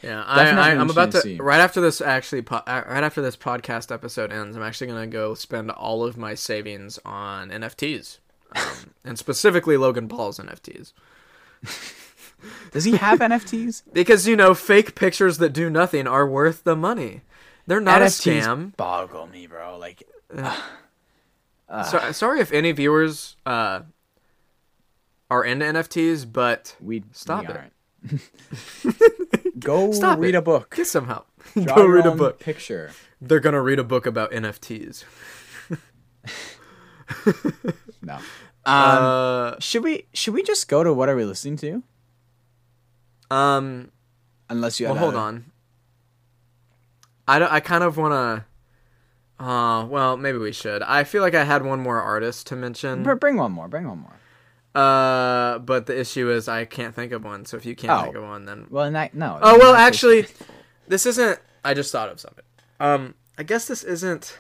Yeah, I, I'm about to to right after this actually po- uh, right after this podcast episode ends. I'm actually gonna go spend all of my savings on NFTs, um, and specifically Logan Paul's NFTs, does he have NFTs? because you know fake pictures that do nothing are worth the money. They're not NFTs a scam. boggle me, bro. Like So, sorry if any viewers uh, are into NFTs, but we Stop we it. Go Stop read it. a book. get some help. Draw go read a book. Picture. They're gonna read a book about NFTs. No. Um, uh, should we should we just go to what are we listening to? um. Unless you Well, hold on. I, don't- I kind of want to. Uh, well, maybe we should. I feel like I had one more artist to mention. Br- Bring one more. Bring one more. Uh, but the issue is I can't think of one. So if you can't Oh. think of one, then Well, that, no. Oh well, actually, this isn't. I just thought of something. Um, I guess this isn't.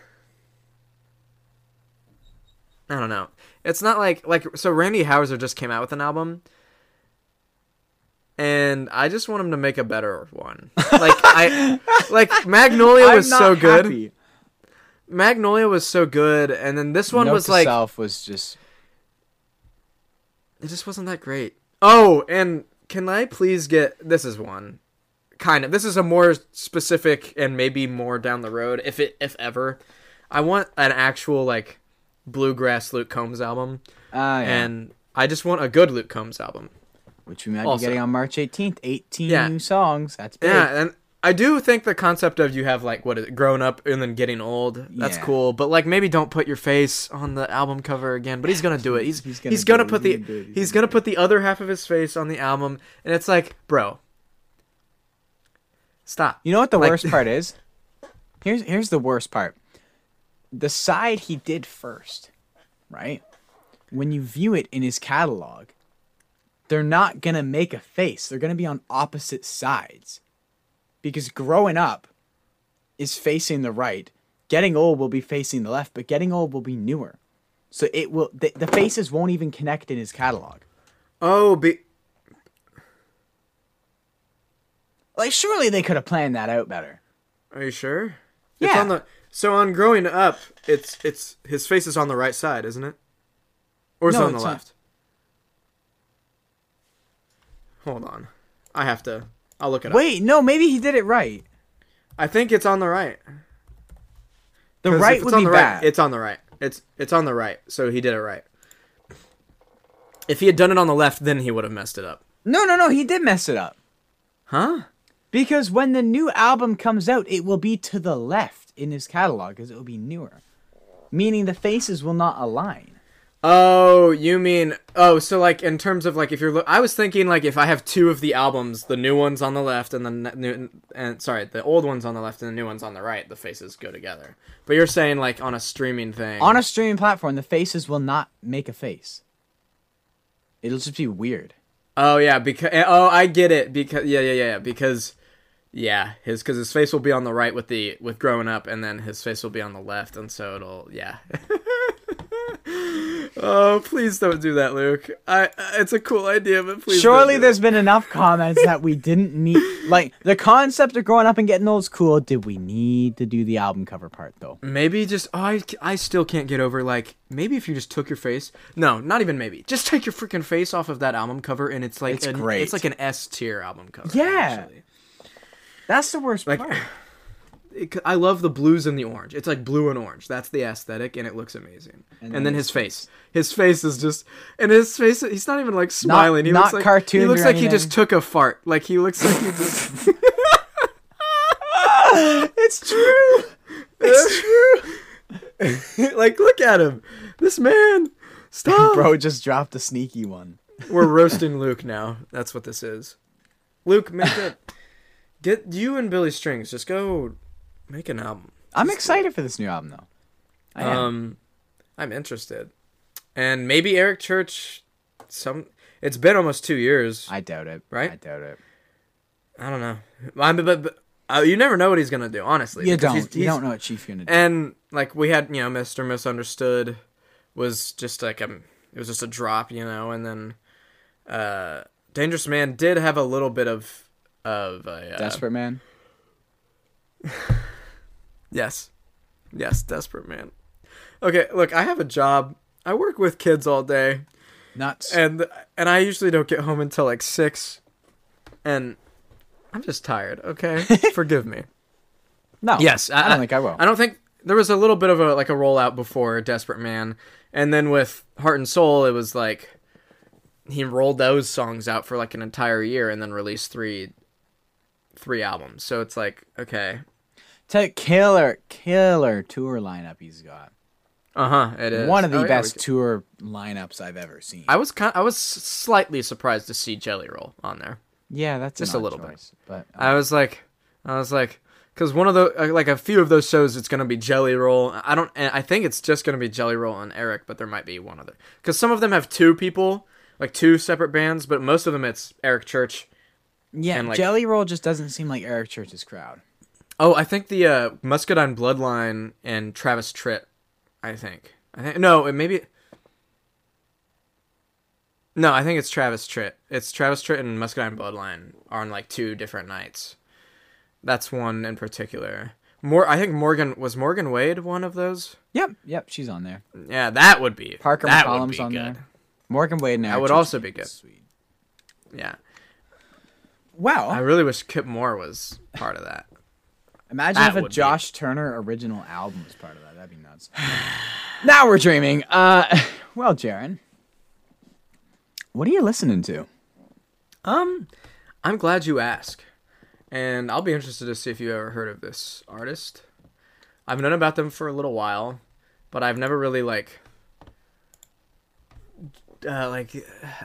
I don't know. It's not like like so. Randy Houser just came out with an album, and I just want him to make a better one. Like I, like Magnolia I'm was not so good. happy. Magnolia was so good, and then this one Note was to like self was just it just wasn't that great. Oh, and can I please get this is one kind of this is a more specific and maybe more down the road if it if ever. I want an actual like bluegrass Luke Combs album, uh, yeah. and I just want a good Luke Combs album. which we might also- be getting on March 18th. 18 Yeah. new songs. That's big. Yeah, and I do think the concept of you have like what is it, grown up and then getting old. That's Yeah. cool, but like maybe don't put your face on the album cover again. But he's gonna do it. He's He's gonna he's gonna, put the. He's he's gonna gonna put the other half of his face on the album, and it's like, bro, stop. You know what the Like- worst part is? Here's here's the worst part. The side he did first, right? When you view it in his catalog, they're not gonna make a face. They're gonna be on opposite sides. Because growing up is facing the right. Getting old will be facing the left, but getting old will be newer. So it will the, the faces won't even connect in his catalog. Oh, be Like surely they could have planned that out better. are you sure? It's Yeah. on the so on growing up, it's it's his face is on the right side, isn't it? Or is No, it on the it's not. left? Hold on, I have to. I'll look it up. Wait, no, maybe he did it right. I think it's on the right. The 'Cause right it's would on be the bad. right, it's on the right. It's it's on the right, so he did it right. If he had done it on the left, then he would have messed it up. No, no, no, he did mess it up. Huh? Because when the new album comes out, it will be to the left in his catalog because it will be newer. Meaning the faces will not align. Oh, you mean oh, so like in terms of like if you're, lo- I was thinking like if I have two of the albums, the new ones on the left and the ne- new and sorry, the old ones on the left and the new ones on the right, the faces go together. But you're saying like on a streaming thing. On a streaming platform, the faces will not make a face. It'll just be weird. Oh yeah, because eh, oh I get it because yeah yeah yeah yeah, because yeah his because his face will be on the right with the with growing up and then his face will be on the left and so it'll yeah. oh please don't do that, Luke. I it's a cool idea, but please. don't Surely there's been enough comments that we didn't need. Like, the concept of growing up and getting old is cool. Did we need to do the album cover part, though? Maybe just oh, I I still can't get over like maybe if you just took your face. No, not even maybe. Just take your freaking face off of that album cover and it's like It's an, great. It's like an S tier album cover. Yeah. actually. That's the worst Like, part. It, I love the blues and the orange. It's like blue and orange. That's the aesthetic, and it looks amazing. And, then then his face. His face is just, and his face. He's not even like smiling. he not looks like He looks like he just took a fart. Like he looks like he just. It's true. it's true. like look at him. This man. Stop. Bro just dropped a sneaky one. We're roasting Luke now. That's what this is. Luke, make it. Get you and Billy Strings. Just go make an album. I'm excited for this new album, though. I am. Um, I'm interested, and maybe Eric Church. Some. It's been almost two years. I, doubt it. Right? I doubt it. I don't know. I mean, but, but uh, you never know what he's gonna do. Honestly, You don't. he's- you don't know what Chief gonna do. And like we had, you know, Mister Misunderstood was just like a. It was just a drop, you know, and then uh Dangerous Man did have a little bit of of a uh, Desperate Man. Yes. Yes, desperate man. Okay, look, I have a job. I work with kids all day. Nuts. and and I usually don't get home until like six, and I'm just tired. Okay, forgive me. no. Yes, I, don't think I will. I don't think there was a little bit of a like a rollout before Desperate Man, and then with Heart and Soul, it was like he rolled those songs out for like an entire year and then released three three albums. So it's like okay, You, killer, killer tour lineup he's got. uh huh, it is One of the Oh, best could- tour lineups I've ever seen. I was kind, I was slightly surprised to see Jelly Roll on there. yeah, that's just a little bit. choice, But I was like, I was like, because one of the uh, like a few of those shows, it's gonna be Jelly Roll. I don't, I think it's just gonna be Jelly Roll and Eric, but there might be one other. Because some of them have two people, like two separate bands, but most of them it's Eric Church. yeah, and, like- Jelly Roll just doesn't seem like Eric Church's crowd. Oh, I think the uh, Muscadine Bloodline and Travis Tritt. I think. I think no, it maybe. No, I think it's Travis Tritt. It's Travis Tritt and Muscadine Bloodline are on like two different nights. That's one in particular. More, I think Morgan was Morgan Wade one of those. Yep, yep, she's on there. Yeah, that would be Parker that McCollum's would be on good. there. Morgan Wade and That would also be good. Sweet. Yeah, Wow. I really wish Kip Moore was part of that. Imagine That if a would be- Josh Turner original album was part of that. That'd be nuts. now we're dreaming. Uh, well, Jaron, what are you listening to? Um, I'm glad you asked, and I'll be interested to see if you ever heard of this artist. I've known about them for a little while, but I've never really like, uh, like,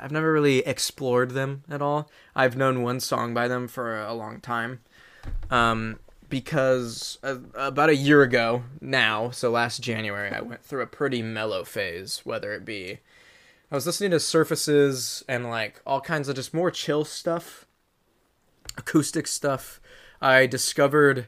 I've never really explored them at all. I've known one song by them for a long time, um, because about a year ago now, so last January, I went through a pretty mellow phase, whether it be I was listening to Surfaces and like all kinds of just more chill stuff, acoustic stuff. I discovered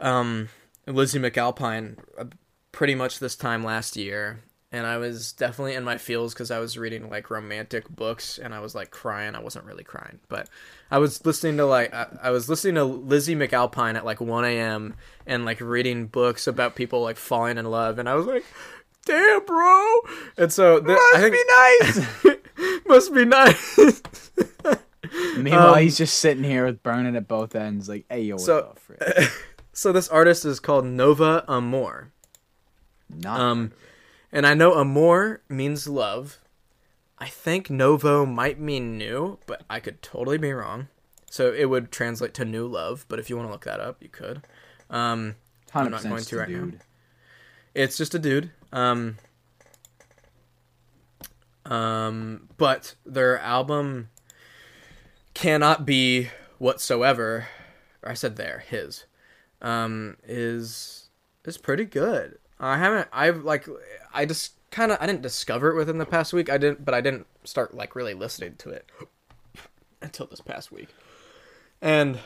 um, Lizzie McAlpine uh, pretty much this time last year, and I was definitely in my feels because I was reading like romantic books and I was like crying. I wasn't really crying, but I was listening to like I, I was listening to Lizzie McAlpine at like 1 a.m. and like reading books about people like falling in love, and I was like. Damn, bro! And so th- I think nice. must be nice. Meanwhile, Um, he's just sitting here with burning at both ends, like, "Hey, yo, what So- the so this artist is called Novo Amor. Not Um, and I know Amor means love. I think Novo might mean new, but I could totally be wrong. So it would translate to new love. But if you want to look that up, you could. Um, I'm not going to right now. it's just a dude. Um, um, but their album cannot be whatsoever. Or I said there his um is is pretty good. I haven't I've like I just kind of I didn't discover it within the past week. I didn't but I didn't start like really listening to it until this past week. And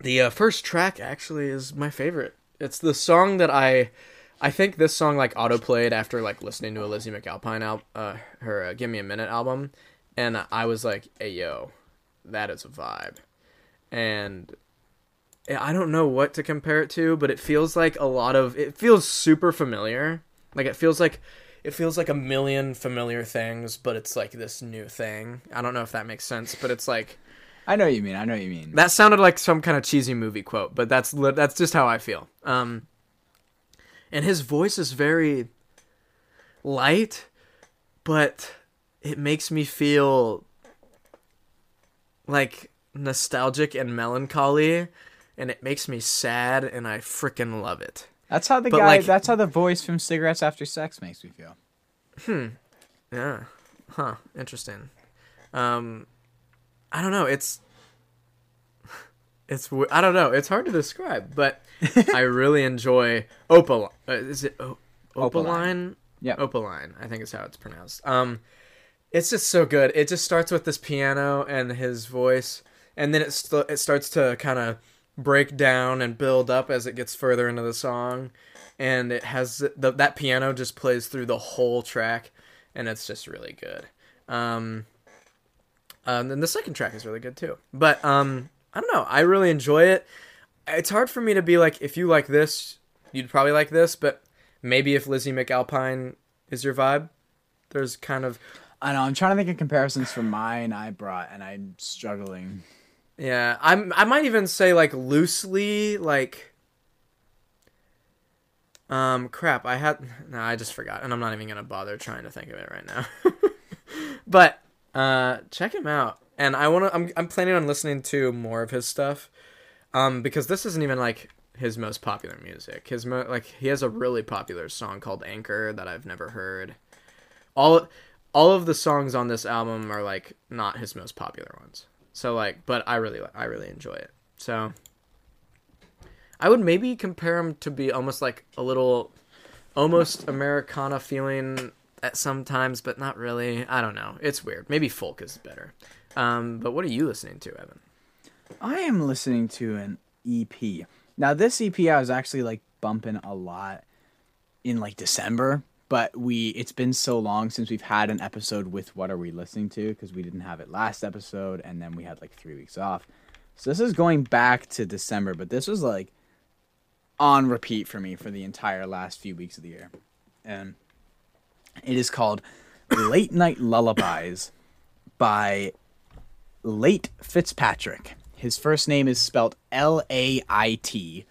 the uh, first track actually is my favorite. It's the song that I I think this song like autoplayed after like listening to a Lizzie McAlpine al- uh her uh, Give Me a Minute album and I was like, "Hey yo, that is a vibe." And I don't know what to compare it to, but it feels like a lot of it feels super familiar. Like it feels like it feels like a million familiar things, but it's like this new thing. I don't know if that makes sense, but it's like I know what you mean. I know what you mean. that sounded like some kind of cheesy movie quote, but that's li- that's just how I feel. Um, and his voice is very light, but it makes me feel like nostalgic and melancholy, and it makes me sad, and I freaking love it. That's how the But, guy. like- that's how the voice from Cigarettes After Sex makes me feel. Hmm. Yeah. Huh. Interesting. Um, I don't know. It's it's I don't know. It's hard to describe, but I really enjoy Opal. Uh, is it o- Opaline. Opaline? Yep. Opaline. I think is how it's pronounced. Um, it's just so good. It just starts with this piano and his voice, and then it st- it starts to kind of break down and build up as it gets further into the song, and it has the, that piano just plays through the whole track, and it's just really good. Um, and then the second track is really good too. But um, I don't know. I really enjoy it. It's hard for me to be like, if you like this, you'd probably like this. But maybe if Lizzie McAlpine is your vibe, there's kind of I know. I'm trying to think of comparisons for mine I brought, and I'm struggling. Yeah. I'm I might even say like loosely like. Um, crap. I had no. I just forgot, and I'm not even gonna bother trying to think of it right now. but uh, check him out, and I wanna. I'm I'm planning on listening to more of his stuff. Um, because this isn't even like his most popular music. His mo- like he has a really popular song called Anchor that I've never heard. All all of the songs on this album are like not his most popular ones. So like, but I really I really enjoy it. So I would maybe compare him to be almost like a little almost Americana feeling at sometimes, but not really. I don't know. It's weird. Maybe folk is better. Um, but what are you listening to, Evan? I am listening to an EP. Now this EP I was actually like bumping a lot in like December, but we it's been so long since we've had an episode with what are we listening to because we didn't have it last episode and then we had like 3 weeks off. So this is going back to December, but this was like on repeat for me for the entire last few weeks of the year. And it is called Late Night Lullabies by Late Fitzpatrick. His first name is spelled L A I T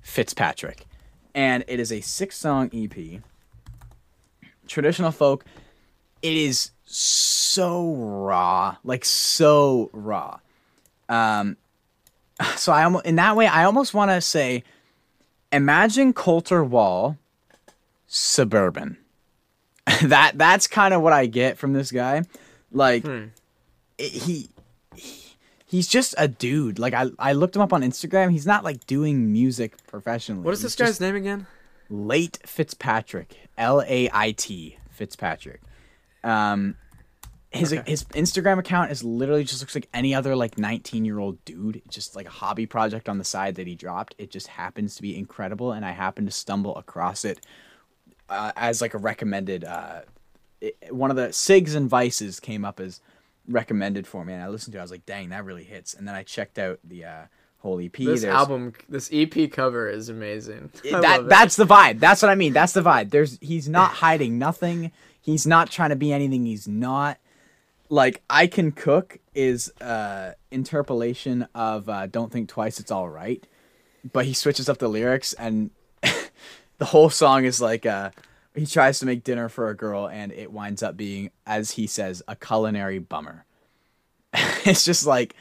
Fitzpatrick. And it is a six song EP. Traditional folk. It is so raw, like so raw. Um, so I almost in that way I almost want to say, imagine Colter Wall, suburban. that that's kind of what I get from this guy. Like it- he, he he's just a dude. Like I I looked him up on Instagram. He's not like doing music professionally. What is this He's guy's just name again? Late Fitzpatrick, L A I T Fitzpatrick. Um, his Okay. his Instagram account is literally just looks like any other like 19 year old dude. It's just like a hobby project on the side that he dropped. It just happens to be incredible, and I happen to stumble across it uh, as like a recommended. Uh, it, one of the Sigs and Vices came up as recommended for me, and I listened to. it. I was like, "Dang, that really hits!" And then I checked out the uh, whole EP. This There's- album, this EP cover is amazing. That that's the vibe. That's what I mean. That's the vibe. There's he's not hiding nothing. He's not trying to be anything he's not. Like I can cook is uh interpolation of uh don't think twice it's all right. But he switches up the lyrics and the whole song is like uh he tries to make dinner for a girl and it winds up being as he says a culinary bummer. it's just like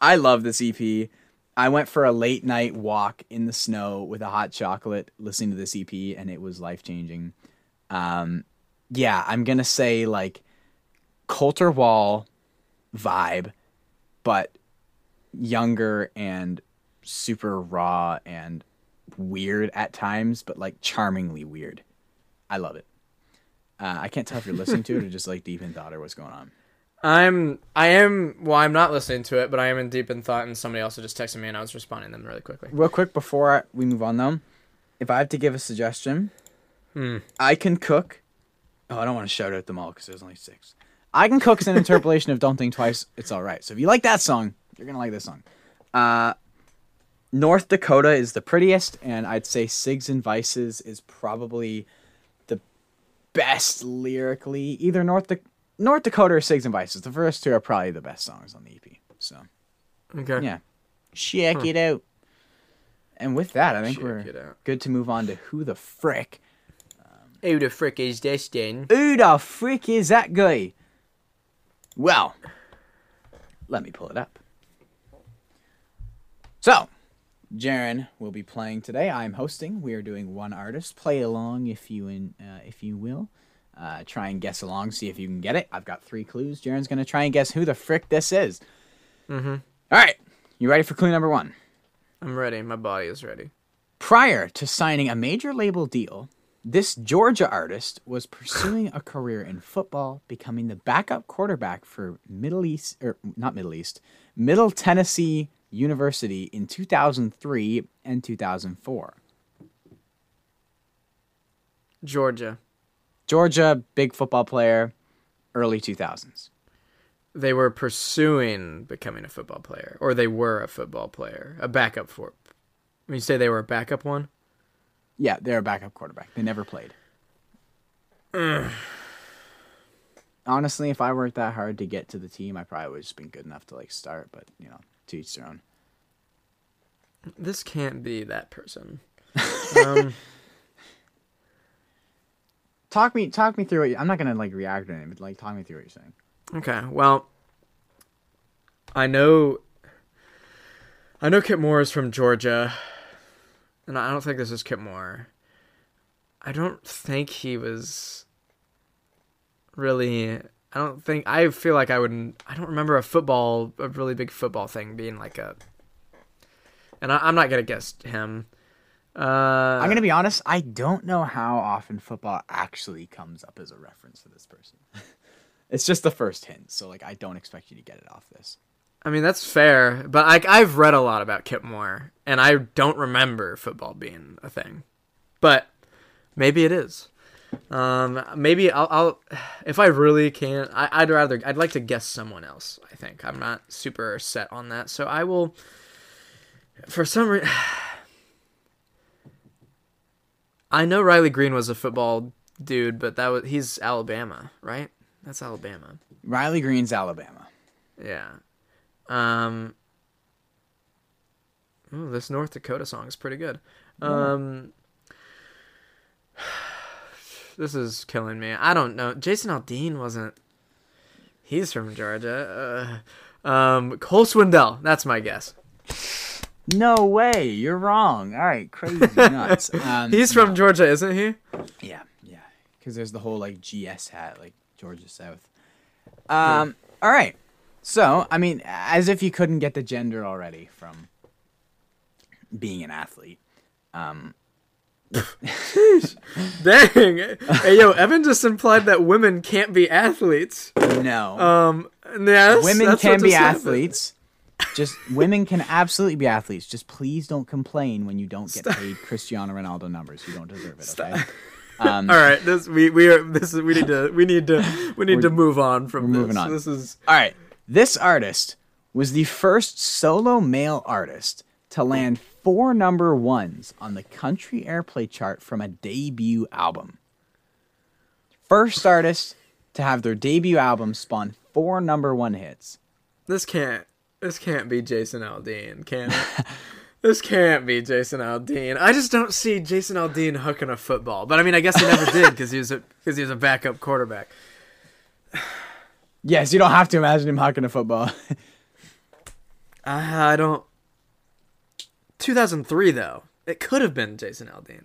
I love this EP. I went for a late night walk in the snow with a hot chocolate listening to this EP and it was life changing. Um yeah, I'm going to say like Colter Wall vibe but younger and super raw and weird at times but like charmingly weird. I love it. Uh, I can't tell if you're listening to it or just like deep in thought or what's going on. I'm, I am. Well, I'm not listening to it, but I am in deep in thought, and somebody also just texted me, and I was responding to them really quickly. Real quick before we move on though, if I have to give a suggestion, Hmm. I can cook. Oh, I don't want to shout out them all because there's only six. I can cook is an interpolation of "Don't Think Twice." It's all right. So if you like that song, you're gonna like this song. Uh, North Dakota is the prettiest, and I'd say Sigs and Vices is probably the best lyrically. Either North da- North Dakota or Sigs and Vices. The first two are probably the best songs on the EP. So Okay. yeah, check it out. And with that, I think Check we're good to move on to who the frick. Who the frick is this then? Who the frick is that guy? Well, let me pull it up. So, Jaron will be playing today. I'm hosting. We are doing one artist. Play along if you in, uh, if you will. Uh, try and guess along. See if you can get it. I've got three clues. Jaron's gonna try and guess who the frick this is. Mm-hmm. All right, you ready for clue number one? I'm ready. My body is ready. Prior to signing a major label deal, this Georgia artist was pursuing a career in football, becoming the backup quarterback for Middle East or not Middle East, Middle Tennessee University in 2003 and 2004. Georgia. Georgia, big football player, early 2000s. They were pursuing becoming a football player, or they were a football player, a backup for. When you say they were a backup one, Yeah, they're a backup quarterback. They never played. Honestly, if I worked that hard to get to the team, I probably would have just been good enough to like start, but you know, to each their own. this can't be that person. um, Talk me talk me through it. I'm not gonna like react or anything, but like talk me through what you're saying. okay, well, I know. I know Kip Moore is from Georgia, and I don't think this is Kip Moore. I don't think he was really. I don't think. I feel like I wouldn't. I don't remember a football, a really big football thing being like a. And I, I'm not gonna guess him. Uh, I'm gonna be honest. I don't know how often football actually comes up as a reference to this person. it's just the first hint, so like I don't expect you to get it off this. I mean that's fair, but like I've read a lot about Kip Moore, and I don't remember football being a thing. But maybe it is. Um, maybe I'll, I'll if I really can't. I, I'd rather I'd like to guess someone else. I think I'm not super set on that, so I will. For some reason, I know Riley Green was a football dude, but that was he's Alabama, right? That's Alabama. Riley Green's Alabama. Yeah. Um. Ooh, this North Dakota song is pretty good. Um. This is killing me. I don't know. Jason Aldean wasn't. He's from Georgia. Uh, um, Cole Swindell. That's my guess. No way, you're wrong. All right, crazy nuts. Um, He's from Georgia, isn't he? Yeah, yeah. Because there's the whole like GS hat, like Georgia South. Um. All right. So, I mean, as if you couldn't get the gender already from being an athlete. Um. Dang. hey, yo, Evan just implied that women can't be athletes. No. Um, yes, women can be athletes. Just women can absolutely be athletes. Just please don't complain when you don't get paid Cristiano Ronaldo numbers. You don't deserve it. Okay. Um, All right, this we we are this is we need to we need to we need to move on from this. moving on. This is All right. This artist was the first solo male artist to land four number ones on the country airplay chart from a debut album. First artist to have their debut album spawn four number one hits. this can't this can't be Jason Aldean, can it? this can't be Jason Aldean. I just don't see Jason Aldean hooking a football. But I mean, I guess he never did because he was a because he was a backup quarterback. Yes, you don't have to imagine him hooking a football. I I don't. 2003 though, it could have been Jason Aldean,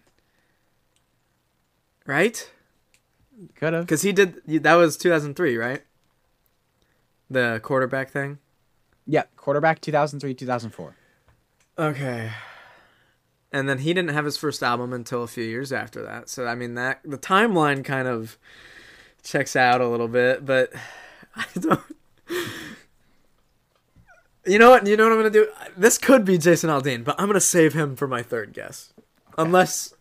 right? Could have. Because he did that was 2003, right? The quarterback thing. Yeah, quarterback 2003 2004. Okay. And then he didn't have his first album until a few years after that. So I mean that the timeline kind of checks out a little bit, but I don't You know what? You know what I'm going to do? This could be Jason Aldean, but I'm going to save him for my third guess. Unless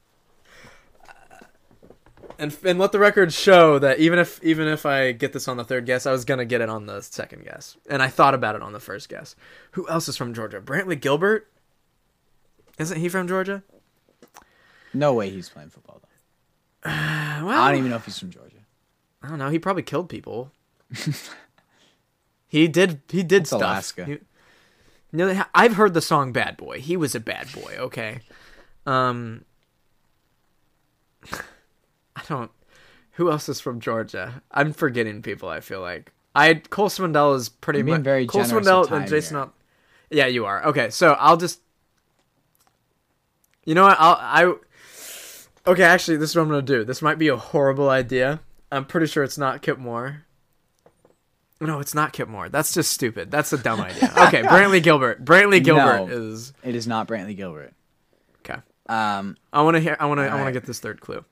and and let the record show that even if even if I get this on the third guess, I was gonna get it on the second guess, and I thought about it on the first guess. Who else is from Georgia? Brantley Gilbert. Isn't he from Georgia? No way he's playing football though. Well, I don't even know if he's from Georgia. I don't know. He probably killed people. he did. He did It's stuff. Alaska. He- know, I've heard the song "Bad Boy." He was a bad boy. Okay. Um. I don't. Who else is from Georgia? I'm forgetting people. I feel like I Cole Swindell is pretty much very Cole Swindell and Jason. Al- yeah, you are. Okay, so I'll just. You know what? I'll I. Okay, actually, this is what I'm gonna do. This might be a horrible idea. I'm pretty sure it's not Kip Moore. No, it's not Kip Moore. That's just stupid. That's a dumb idea. Okay, Brantley Gilbert. Brantley Gilbert No. is It is not Brantley Gilbert. okay. Um, I want to hear. I want to. I want to get this third clue.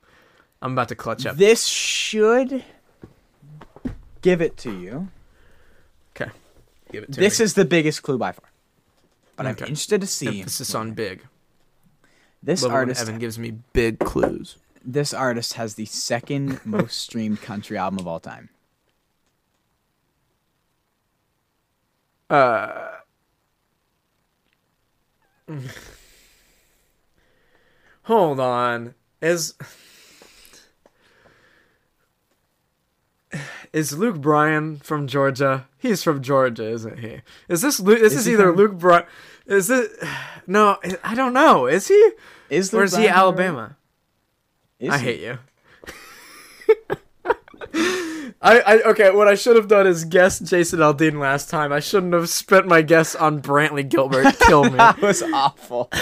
I'm about to clutch up. this should give it to you. Okay, give it to me. This me. is the biggest clue by far. But Okay. I'm interested to see emphasis on big. this Love artist. Evan gives me big clues. This artist has the second most streamed country album of all time. Uh. Hold on. Is is Luke Bryan from Georgia? He's from Georgia, isn't he? Is this Luke? This Is is, either from- Luke Bryan. Is it? No, I don't know. Is he? Is Or is he Bryan from Alabama? Is I he? hate you. I, I okay. What I should have done is guess Jason Aldean last time. I shouldn't have spent my guess on Brantley Gilbert. Kill me. That was awful.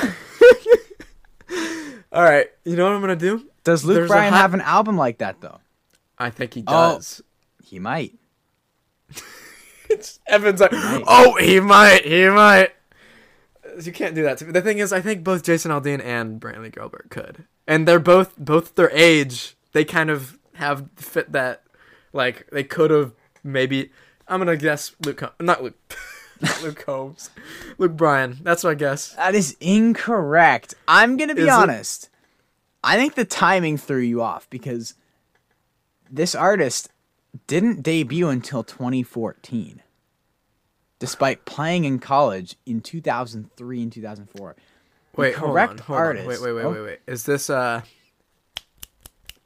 All right. You know what I'm gonna do? Does Luke There's Bryan hot- have an album like that though? I think he Oh. does. He might. It's Evan's like, oh, he might. He might. You can't do that to me. The thing is, I think both Jason Aldean and Brantley Gilbert could, and they're both both their age. They kind of have fit that. Like they could have maybe. I'm gonna guess Luke. Hol- Not Luke. not Luke Holmes. Luke Bryan. That's my guess. That is incorrect. I'm gonna be Is it? honest. I think the timing threw you off because this artist didn't debut until 2014, despite playing in college in 2003 and 2004. Wait, hold correct on. Hold on. artist- Wait, wait, wait, oh. wait, wait. Is this uh?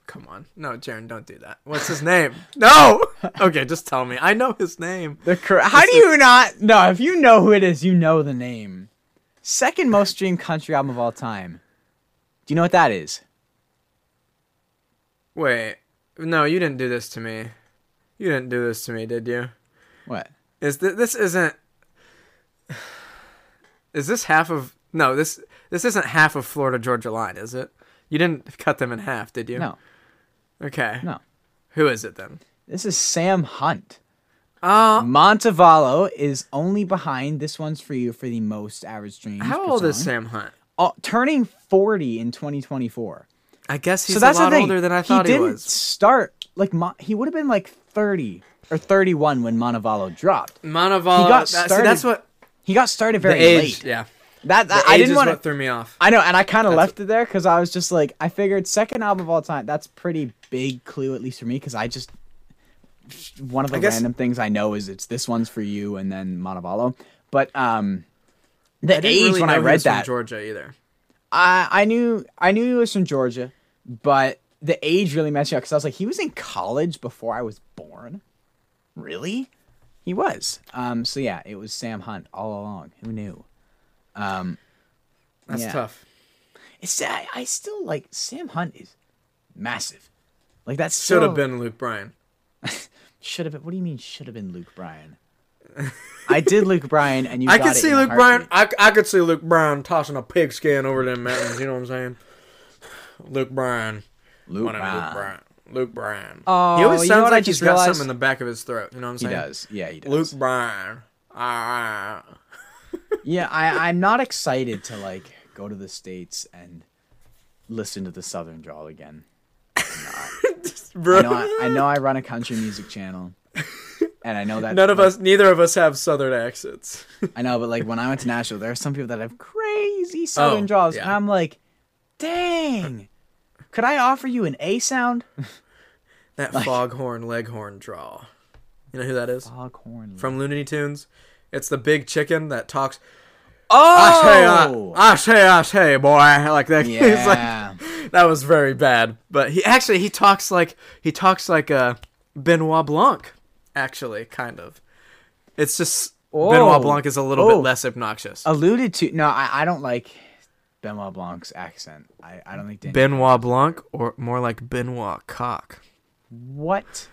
come on. No, Jaron, don't do that. What's his name? No. Okay, just tell me. I know his name. The cor- How do you not? No, if you know who it is, you know the name. Second most streamed country album of all time. Do you know what that is? Wait. No, you didn't do this to me. You didn't do this to me, did you? What? Is th- this isn't Is this half of No, this this isn't half of Florida Georgia line, is it? You didn't cut them in half, did you? No, Okay. no. Who is it then? This is Sam Hunt. Uh Montevallo is only behind. This one's for you for the most average streams. how old is. Sam Hunt? Oh, turning 40 in 2024. I guess he's so that's a lot the thing. older than I thought he he, didn't was. start like Mo- he would have been like 30 or 31 when Montevallo dropped. Montevallo. He got that- see, started that's what He got started very age. late. Yeah. That, that I didn't want to. threw me off. I know, and I kind of left it there because I was just like, I figured second album of all time. That's pretty big clue, at least for me, because I just one of the guess- random things I know is it's this one's for you and then Montevallo. But um, the age really when I read that, Georgia either. I I knew I knew he was from Georgia, but the age really messed me up because I was like, he was in college before I was born. Really? He was. Um. So yeah, it was Sam Hunt all along. Who knew? Um. That's Yeah. tough. It's I, I still like Sam Hunt is massive. Like that Should have been Luke Bryan. Should have been. What do you mean? Should have been Luke Bryan. I did Luke Bryan, and you. I could see Luke Bryan. I, I could see Luke Bryan tossing a pigskin over them mountains. You know what I'm saying? Luke Bryan. Luke My name is Luke Bryan. Bryan. Luke Bryan. Oh, he always you know sounds like he's just got something in the back of his throat. You know what I'm saying? He does. Yeah, he does. Luke Bryan. Ah. Yeah, I, I'm not excited to like go to the states and listen to the Southern drawl again. Bro. I know I, I know I run a country music channel, and I know that None of like, us, neither of us have southern accents. I know, but like when I went to Nashville, there are some people that have crazy Southern Oh, draws, yeah. and I'm like, dang, could I offer you an A sound? That Like- foghorn leghorn draw. You know who that is? Foghorn. From Looney Tunes. It's the big chicken that talks. I say, oh, I, I say, I say, boy. Like that. He's like, yeah. that was very bad. But he actually he talks like he talks like uh, Benoit Blanc. Actually, kind of. It's just Oh. Benoit Blanc is a little Oh. bit less obnoxious. alluded to. No, I, I don't like Benoit Blanc's accent. I, I don't think Danny. Benoit Blanc, or more like Benoit Cock. what?